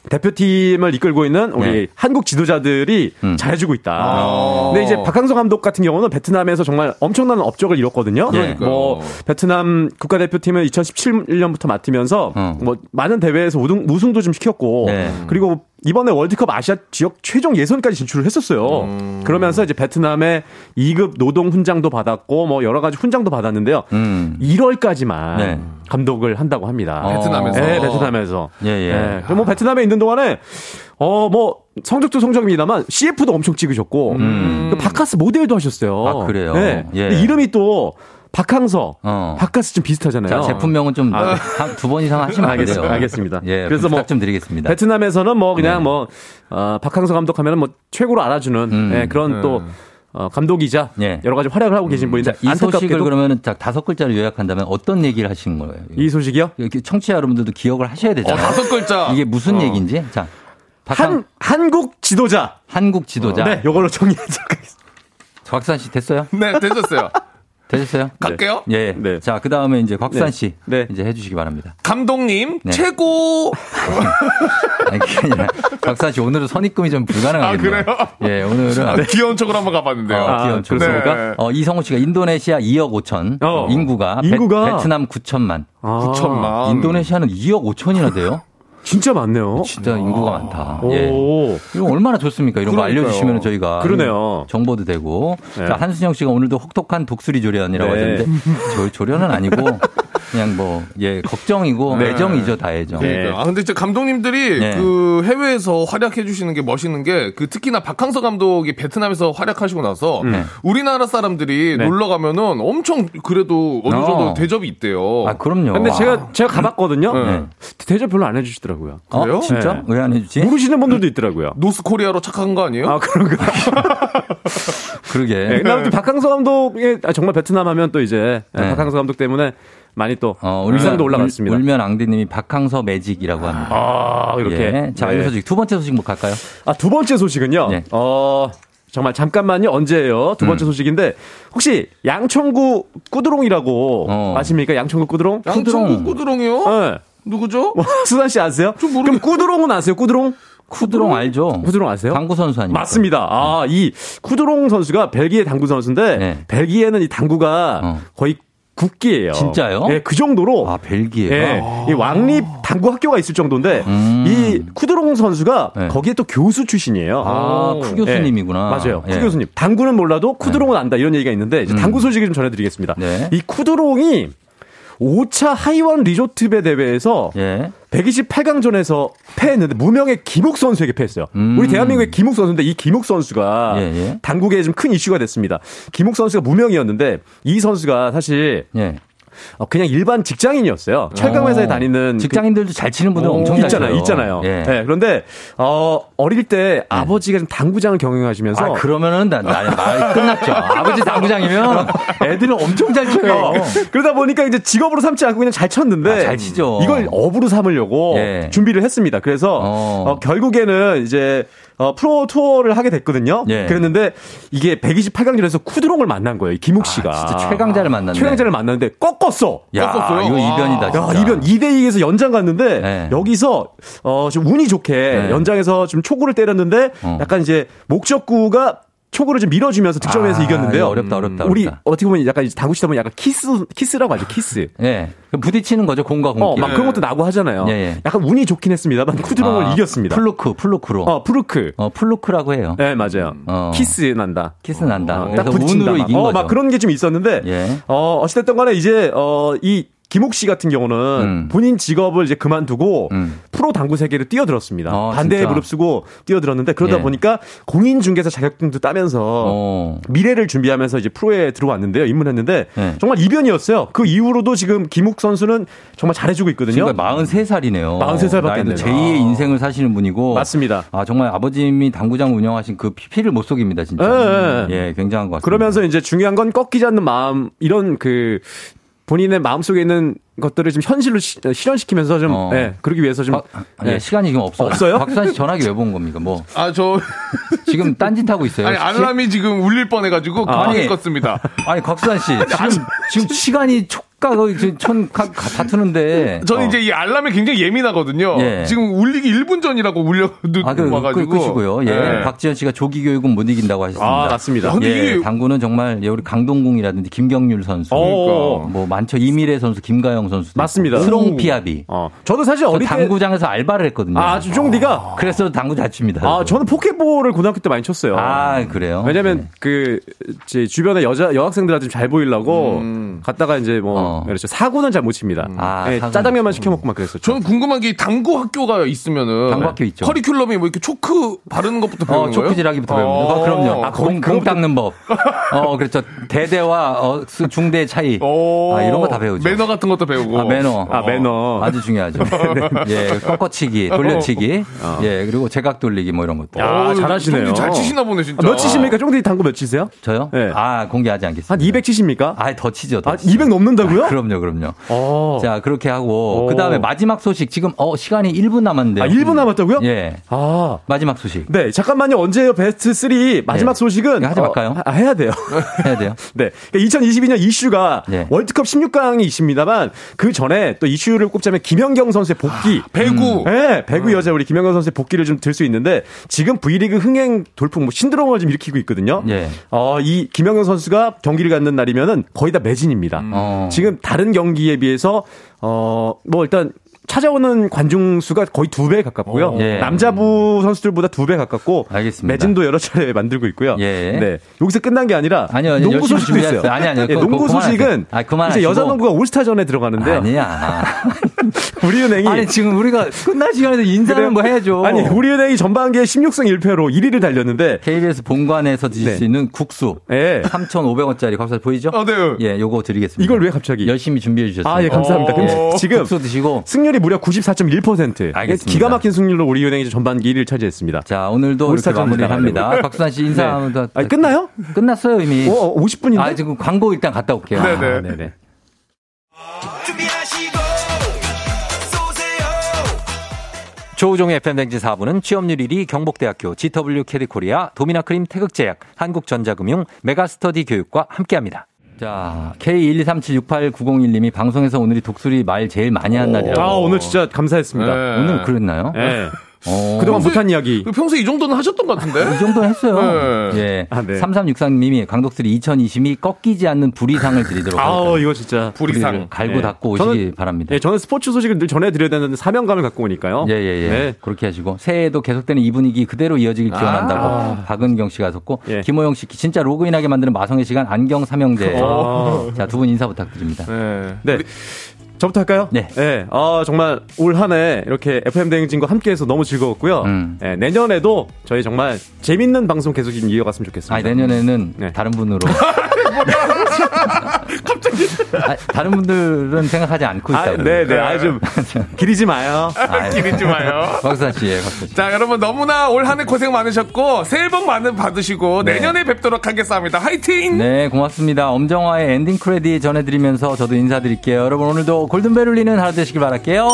대표팀을 이끌고 있는 우리 네. 한국 지도자들이 음. 잘해주고 있다. 아~ 근데 이제 박항서 감독 같은 경우는 베트남에서 정말 엄청난 업적을 이뤘거든요. 네. 뭐 베트남 국가대표팀을 2017년부터 맡으면서 어. 뭐 많은 대회에서 우승, 우승도 좀 시켰고 네. 그리고 이번에 월드컵 아시아 지역 최종 예선까지 진출을 했었어요. 음. 그러면서 이제 베트남의 2급 노동 훈장도 받았고 뭐 여러 가지 훈장도 받았는데요. 음. 1월까지만 네. 감독을 한다고 합니다. 어. 베트남에서. 네, 베트남에서. 예, 예. 네. 그럼 뭐 베트남에 있는 동안에 어 뭐 성적도 성적입니다만 CF도 엄청 찍으셨고 음. 바카스 모델도 하셨어요. 아, 그래요. 네. 예. 이름이 또 박항서, 어. 바카스 좀 비슷하잖아요. 자, 제품명은 좀 두번 아. 이상 하시면 안 돼요. 알겠습니다. 예, 그래서 뭐 좀 드리겠습니다. 베트남에서는 뭐 그냥 네. 뭐 어, 박항서 감독하면은 뭐 최고로 알아주는 음. 예, 그런 음. 또 어, 감독이자 예. 여러 가지 활약을 하고 계신 음. 분인데 이 소식을 그러면 다섯 글자로 요약한다면 어떤 얘기를 하신 거예요? 이 소식이요? 청취자 여러분들도 기억을 하셔야 되잖아요. 어, 다섯 글자. 이게 무슨 어. 얘기인지. 자, 한 한국 지도자. 한국 지도자. 네, 요걸로 정리하도록 하겠습니다. 박산 씨 됐어요? 네, 되셨어요. 되셨어요? *laughs* 갈게요. 네. 예. 네. 자, 그 다음에 이제 곽산 씨. 네. 이제 해주시기 바랍니다. 감독님, 네. 최고! *laughs* 아니, 그게 아니라. 곽산 씨, 오늘은 선입금이 좀 불가능합니다. 아, 그래요? 예, 오늘은. 아, 귀여운 척으로 한번 가봤는데요. 아, 귀여운 척. 그렇습니까? 네. 어, 이성우 씨가 인도네시아 2억 5천. 어. 인구가. 인구가. 베, 트남 9천만. 아. 9천만. 인도네시아는 2억 5천이나 돼요? 진짜 많네요. 진짜 인구가 많다. 예. 이거 얼마나 좋습니까? 이런 그러니까요. 거 알려주시면 저희가 그러네요. 정보도 되고. 네. 자 한순영 씨가 오늘도 혹독한 독수리 조련이라고 네. 하셨는데 조, *laughs* 조련은 아니고 그냥 뭐, 예, 걱정이고, 네. 애정이죠, 다 애정. 네. 아, 근데 진짜 감독님들이 네. 그 해외에서 활약해 주시는 게 멋있는 게 그 특히나 박항서 감독이 베트남에서 활약하시고 나서 네. 우리나라 사람들이 네. 놀러 가면은 엄청 그래도 어느 정도 어. 대접이 있대요. 아, 그럼요. 근데 와. 제가, 제가 가봤거든요. 네. 대접 별로 안 해주시더라고요. 어? 그래요? 진짜? 왜 안 해주지? 모르시는 분들도 있더라고요. 노스 코리아로 착한 거 아니에요? 아, 그런가? *laughs* 그러게. 네, 근데 박항서 감독의, 아, 정말 베트남 하면 또 이제, 박항서 감독 때문에 많이 또 어, 울산도 올라갔습니다. 울, 면 앙디님이 박항서 매직이라고 합니다. 아 이렇게. 예. 자, 네. 소식 두 번째 소식 뭐 갈까요? 아두 번째 소식은요. 네. 어. 정말 잠깐만요. 언제예요? 두 번째 음. 소식인데 혹시 양천구 꾸드롱이라고 어. 아십니까? 양천구 꾸드롱? 양천구 꾸드롱이요? 네. 누구죠? 뭐, 수산 씨 아세요? 좀 모르겠... 그럼 꾸드롱은 아세요? 꾸드롱? 쿠드롱 알죠? 쿠드롱 아세요? 당구 선수 아닙니까? 맞습니다. 아, 이 쿠드롱 선수가 벨기에 당구 선수인데 네. 벨기에는 이 당구가 어. 거의 국기예요. 진짜요? 네, 그 정도로. 아, 벨기에. 네, 이 왕립 당구 학교가 있을 정도인데 음. 이 쿠드롱 선수가 네. 거기에 또 교수 출신이에요. 아, 쿠 교수님이구나. 네, 맞아요. 쿠 예. 교수님. 당구는 몰라도 쿠드롱은 네. 안다 이런 얘기가 있는데 이제 음. 당구 소식을 좀 전해 드리겠습니다. 네. 이 쿠드롱이 5차 하이원 리조트배 대회에서 예. 128강전에서 패했는데 무명의 김욱 선수에게 패했어요. 음. 우리 대한민국의 김욱 선수인데 이 김욱 선수가 예, 예. 당국에 좀 큰 이슈가 됐습니다. 김욱 선수가 무명이었는데 이 선수가 사실 예. 어, 그냥 일반 직장인이었어요. 철강 회사에 어. 다니는 직장인들도 잘 치는 분들 엄청 있잖아요. 있잖아요. 예. 네, 그런데 어 어릴 때 네. 아버지가 좀 당구장을 경영하시면서 아, 그러면은 나, 나, 말 끝났죠. 아버지 당구장이면 애들은 엄청 잘 쳐요. 어. 그러다 보니까 이제 직업으로 삼지 않고 그냥 잘 쳤는데 아, 잘 치죠. 이걸 업으로 삼으려고 예. 준비를 했습니다. 그래서 어. 어, 결국에는 이제 어, 프로 투어를 하게 됐거든요. 예. 그랬는데 이게 128강전에서 쿠드롱을 만난 거예요. 김욱 아, 씨가. 아, 진짜 최강자를 만났네. 최강자를 만났는데 꺾었어. 야, 꺾었어요. 이거 이변이다. 진짜. 야, 이변 2대 2에서 연장 갔는데 네. 여기서 어, 좀 운이 좋게 네. 연장에서 좀 초구를 때렸는데 어. 약간 이제 목적구가 초구를 좀 밀어주면서 득점해서 아, 이겼는데요. 어렵다, 어렵다, 어렵다. 우리 어떻게 보면 약간 당구 치다 보면 약간 키스, 키스라고 하죠, 키스. 예. 네. 부딪히는 거죠, 공과 공. 어, 막 그런 것도 나고 하잖아요. 예, 예. 약간 운이 좋긴 했습니다만 쿠드롱을 아, 이겼습니다. 플루크, 플루크로. 어, 플루크. 어, 플루크라고 해요. 네, 맞아요. 어. 키스 난다. 키스 난다. 어, 딱 부딪힌다. 이긴 어, 거죠. 막 그런 게 좀 있었는데, 예. 어, 어찌됐든 간에 이제, 어, 이 김욱 씨 같은 경우는 음. 본인 직업을 이제 그만두고 음. 프로 당구 세계로 뛰어들었습니다. 어, 반대에 무릎쓰고 뛰어들었는데 그러다 예. 보니까 공인 중개사 자격증도 따면서 어. 미래를 준비하면서 이제 프로에 들어왔는데요. 입문했는데 예. 정말 이변이었어요. 그 이후로도 지금 김욱 선수는 정말 잘해주고 있거든요. 지금 43살이네요. 43살밖에 안 돼요. 제2의 인생을 사시는 분이고 맞습니다. 아 정말 아버님이 당구장 운영하신 그 피를 못 속입니다. 진짜. 예, 예, 굉장한 것 같습니다. 그러면서 이제 중요한 건 꺾이지 않는 마음 이런 그 본인의 마음속에 있는 것들을 좀 현실로 시, 실현시키면서 좀 어. 네, 그러기 위해서 좀 아, 네. 시간이 지금 없어요. 없어요? 박수환 씨 전화기 왜 본 겁니까? 뭐? 아, 저 지금 딴짓 하고 있어요. 아니, 알람이 지금 울릴 뻔해 가지고 가만히 껐습니다. 아니, 곽수환 씨 지금 지금 시간이 촉 촌 다투는데. 저는 어. 이제 이 알람에 굉장히 예민하거든요. 예. 지금 울리기 1분 전이라고 울려 아, 그, 와가지고. 끝이고요. 예. 예. 박지현 씨가 조기 교육은 못 이긴다고 하셨습니다. 아, 맞습니다. 예. 당구는 정말 예, 우리 강동궁이라든지 김경률 선수, 그러니까 뭐 많죠 이미래 선수, 김가영 선수. 맞습니다. 스롱 피아비. 어. 저도 사실 어릴 때 당구장에서 알바를 했거든요. 아, 좀 네가. 그래서 당구 잘 칩니다. 아, 저는 포켓볼을 고등학교 때 많이 쳤어요. 아, 그래요? 왜냐면 네. 그, 제 주변에 여자, 여학생들한테 좀 잘 보이려고 음. 갔다가 이제 뭐, 어. 그렇죠. 사고는 잘 못 칩니다. 음. 아, 네, 짜장면만 시켜 먹고 막 그랬었죠. 저는 궁금한 게 당구 학교가 있으면은 당구 학교 있죠. 커리큘럼이 뭐 이렇게 초크 바르는 것부터 배우는 어, 거예요? 초크 질하기부터 배웁니다. 어, 그럼요. 아, 공, 공 닦는 법. 어, 그렇죠. 대대와 어, 중대의 차이. 아, 이런 거 다 배우죠. 매너 같은 것도 배우고. 아, 매너. 아, 매너. 아주 중요하죠. *laughs* 예, 꺾어치기, 돌려치기. 어. 예, 그리고 제각 돌리기 뭐 이런 것도. 아, 잘하시네요. 잘 치시나 보네, 진짜. 아, 몇 치십니까? 쫑디 당구 몇 치세요? 저요? 네. 아, 공개하지 않겠습니다. 한 200 치십니까? 아, 더 치죠. 더 아, 200 넘는다고요? 아, 그럼요, 그럼요. 어. 자, 그렇게 하고 그 다음에 마지막 소식 지금 어 시간이 1분 남았는데. 아, 1분 남았다고요? 예. 아, 마지막 소식. 네, 잠깐만요. 언제요? 베스트 3 마지막 예. 소식은 하지 말까요? 어, 아, 해야 돼요. *laughs* 해야 돼요. *laughs* 네. 2022년 그러니까 이슈가 예. 월드컵 16강이 있습니다만 그 전에 또 이슈를 꼽자면 김연경 선수의 복귀, 아, 배구. 음. 네, 배구 여자 우리 김연경 선수의 복귀를 좀 들 수 있는데 지금 V리그 흥행 돌풍 뭐 신드롬을 좀 일으키고 있거든요. 예. 어, 이 김연경 선수가 경기를 갖는 날이면은 거의 다 매진입니다. 음. 어. 지금 다른 경기에 비해서 어, 뭐 일단 찾아오는 관중 수가 거의 두 배 가깝고요. 오, 예. 남자부 선수들보다 두 배 가깝고 알겠습니다. 매진도 여러 차례 만들고 있고요. 예. 네. 여기서 끝난 게 아니라 아니요, 아니요 농구 소식도 있어요. 아니 아니요. 예, 농구 소식은 아, 이제 여자 농구가 올스타전에 들어가는데 아니야. *laughs* 우리은행이 아니 지금 우리가 끝날 시간에도 인사는 뭐 해야죠. 아니 우리은행이 전반기에 16승 1패로 1위를 달렸는데 KBS 본관에서 드실 네. 수 있는 국수 네. 3,500원짜리 값살 보이죠? 아, 네. 예, 요거 드리겠습니다. 이걸 왜 갑자기 열심히 준비해 주셨어요. 아, 예, 감사합니다. 예. 지금 국수 드시고 승률이 무려 94.1%. 알겠습니다. 기가 막힌 승률로 우리은행이 전반기 1위를 차지했습니다. 자, 오늘도 이렇게 마무리를 합니다. 박수환 씨 인사하면 네. 아니, 끝나요? 끝났어요, 이미. 어, 50분인데? 아, 지금 광고 일단 갔다 올게요. 네네. 아, 네네. 조우종의 FM댕진 4부는 취업률 1위 경북대학교 GW 캐디코리아 도미나크림 태극제약 한국전자금융 메가스터디 교육과 함께합니다. 자, K123768901님이 방송에서 오늘이 독수리 말 제일 많이 한 날이라고. 아, 오늘 진짜 감사했습니다. 네. 오늘 그랬나요? 네. 어. 그동안 못한 이야기. 평소에 이 정도는 하셨던 것 같은데? 이 정도는 했어요. 네. 예. 아, 네. 3363님이 강독수리 2020이 꺾이지 않는 불이상을 드리도록 하겠습니다. 아, 이거 진짜. 불이상. 갈고 네. 닫고 오시기 저는, 바랍니다. 예, 저는 스포츠 소식을 늘 전해드려야 되는 사명감을 갖고 오니까요. 예, 예, 예. 네. 그렇게 하시고. 새해에도 계속되는 이 분위기 그대로 이어지길 기원한다고 아. 박은경 씨가 하셨고. 예. 김호영 씨 진짜 로그인하게 만드는 마성의 시간 안경 삼형제. 어. 자, 두 분 인사 부탁드립니다. 네. 네. 저부터 할까요? 네. 네. 아, 정말 올 한 해 이렇게 FM 대행진과 함께해서 너무 즐거웠고요. 음. 네, 내년에도 저희 정말 재밌는 방송 계속 이어갔으면 좋겠습니다. 아, 내년에는 네. 다른 분으로. *laughs* 보다. *laughs* 갑자기. 아, 다른 분들은 생각하지 않고 있다. 아, 네네. 네. 아, 좀 *laughs* 기리지 마요. 아, 기리지 마요. 박수환 씨, 예, 박수 자, 여러분 너무나 올 한 해 고생 많으셨고 새해 복 많은 받으시고 네. 내년에 뵙도록 하겠습니다. 화이팅! 네, 고맙습니다. 엄정화의 엔딩 크레딧 전해드리면서 저도 인사드릴게요. 여러분 오늘도 골든벨 울리는 하루 되시길 바랄게요.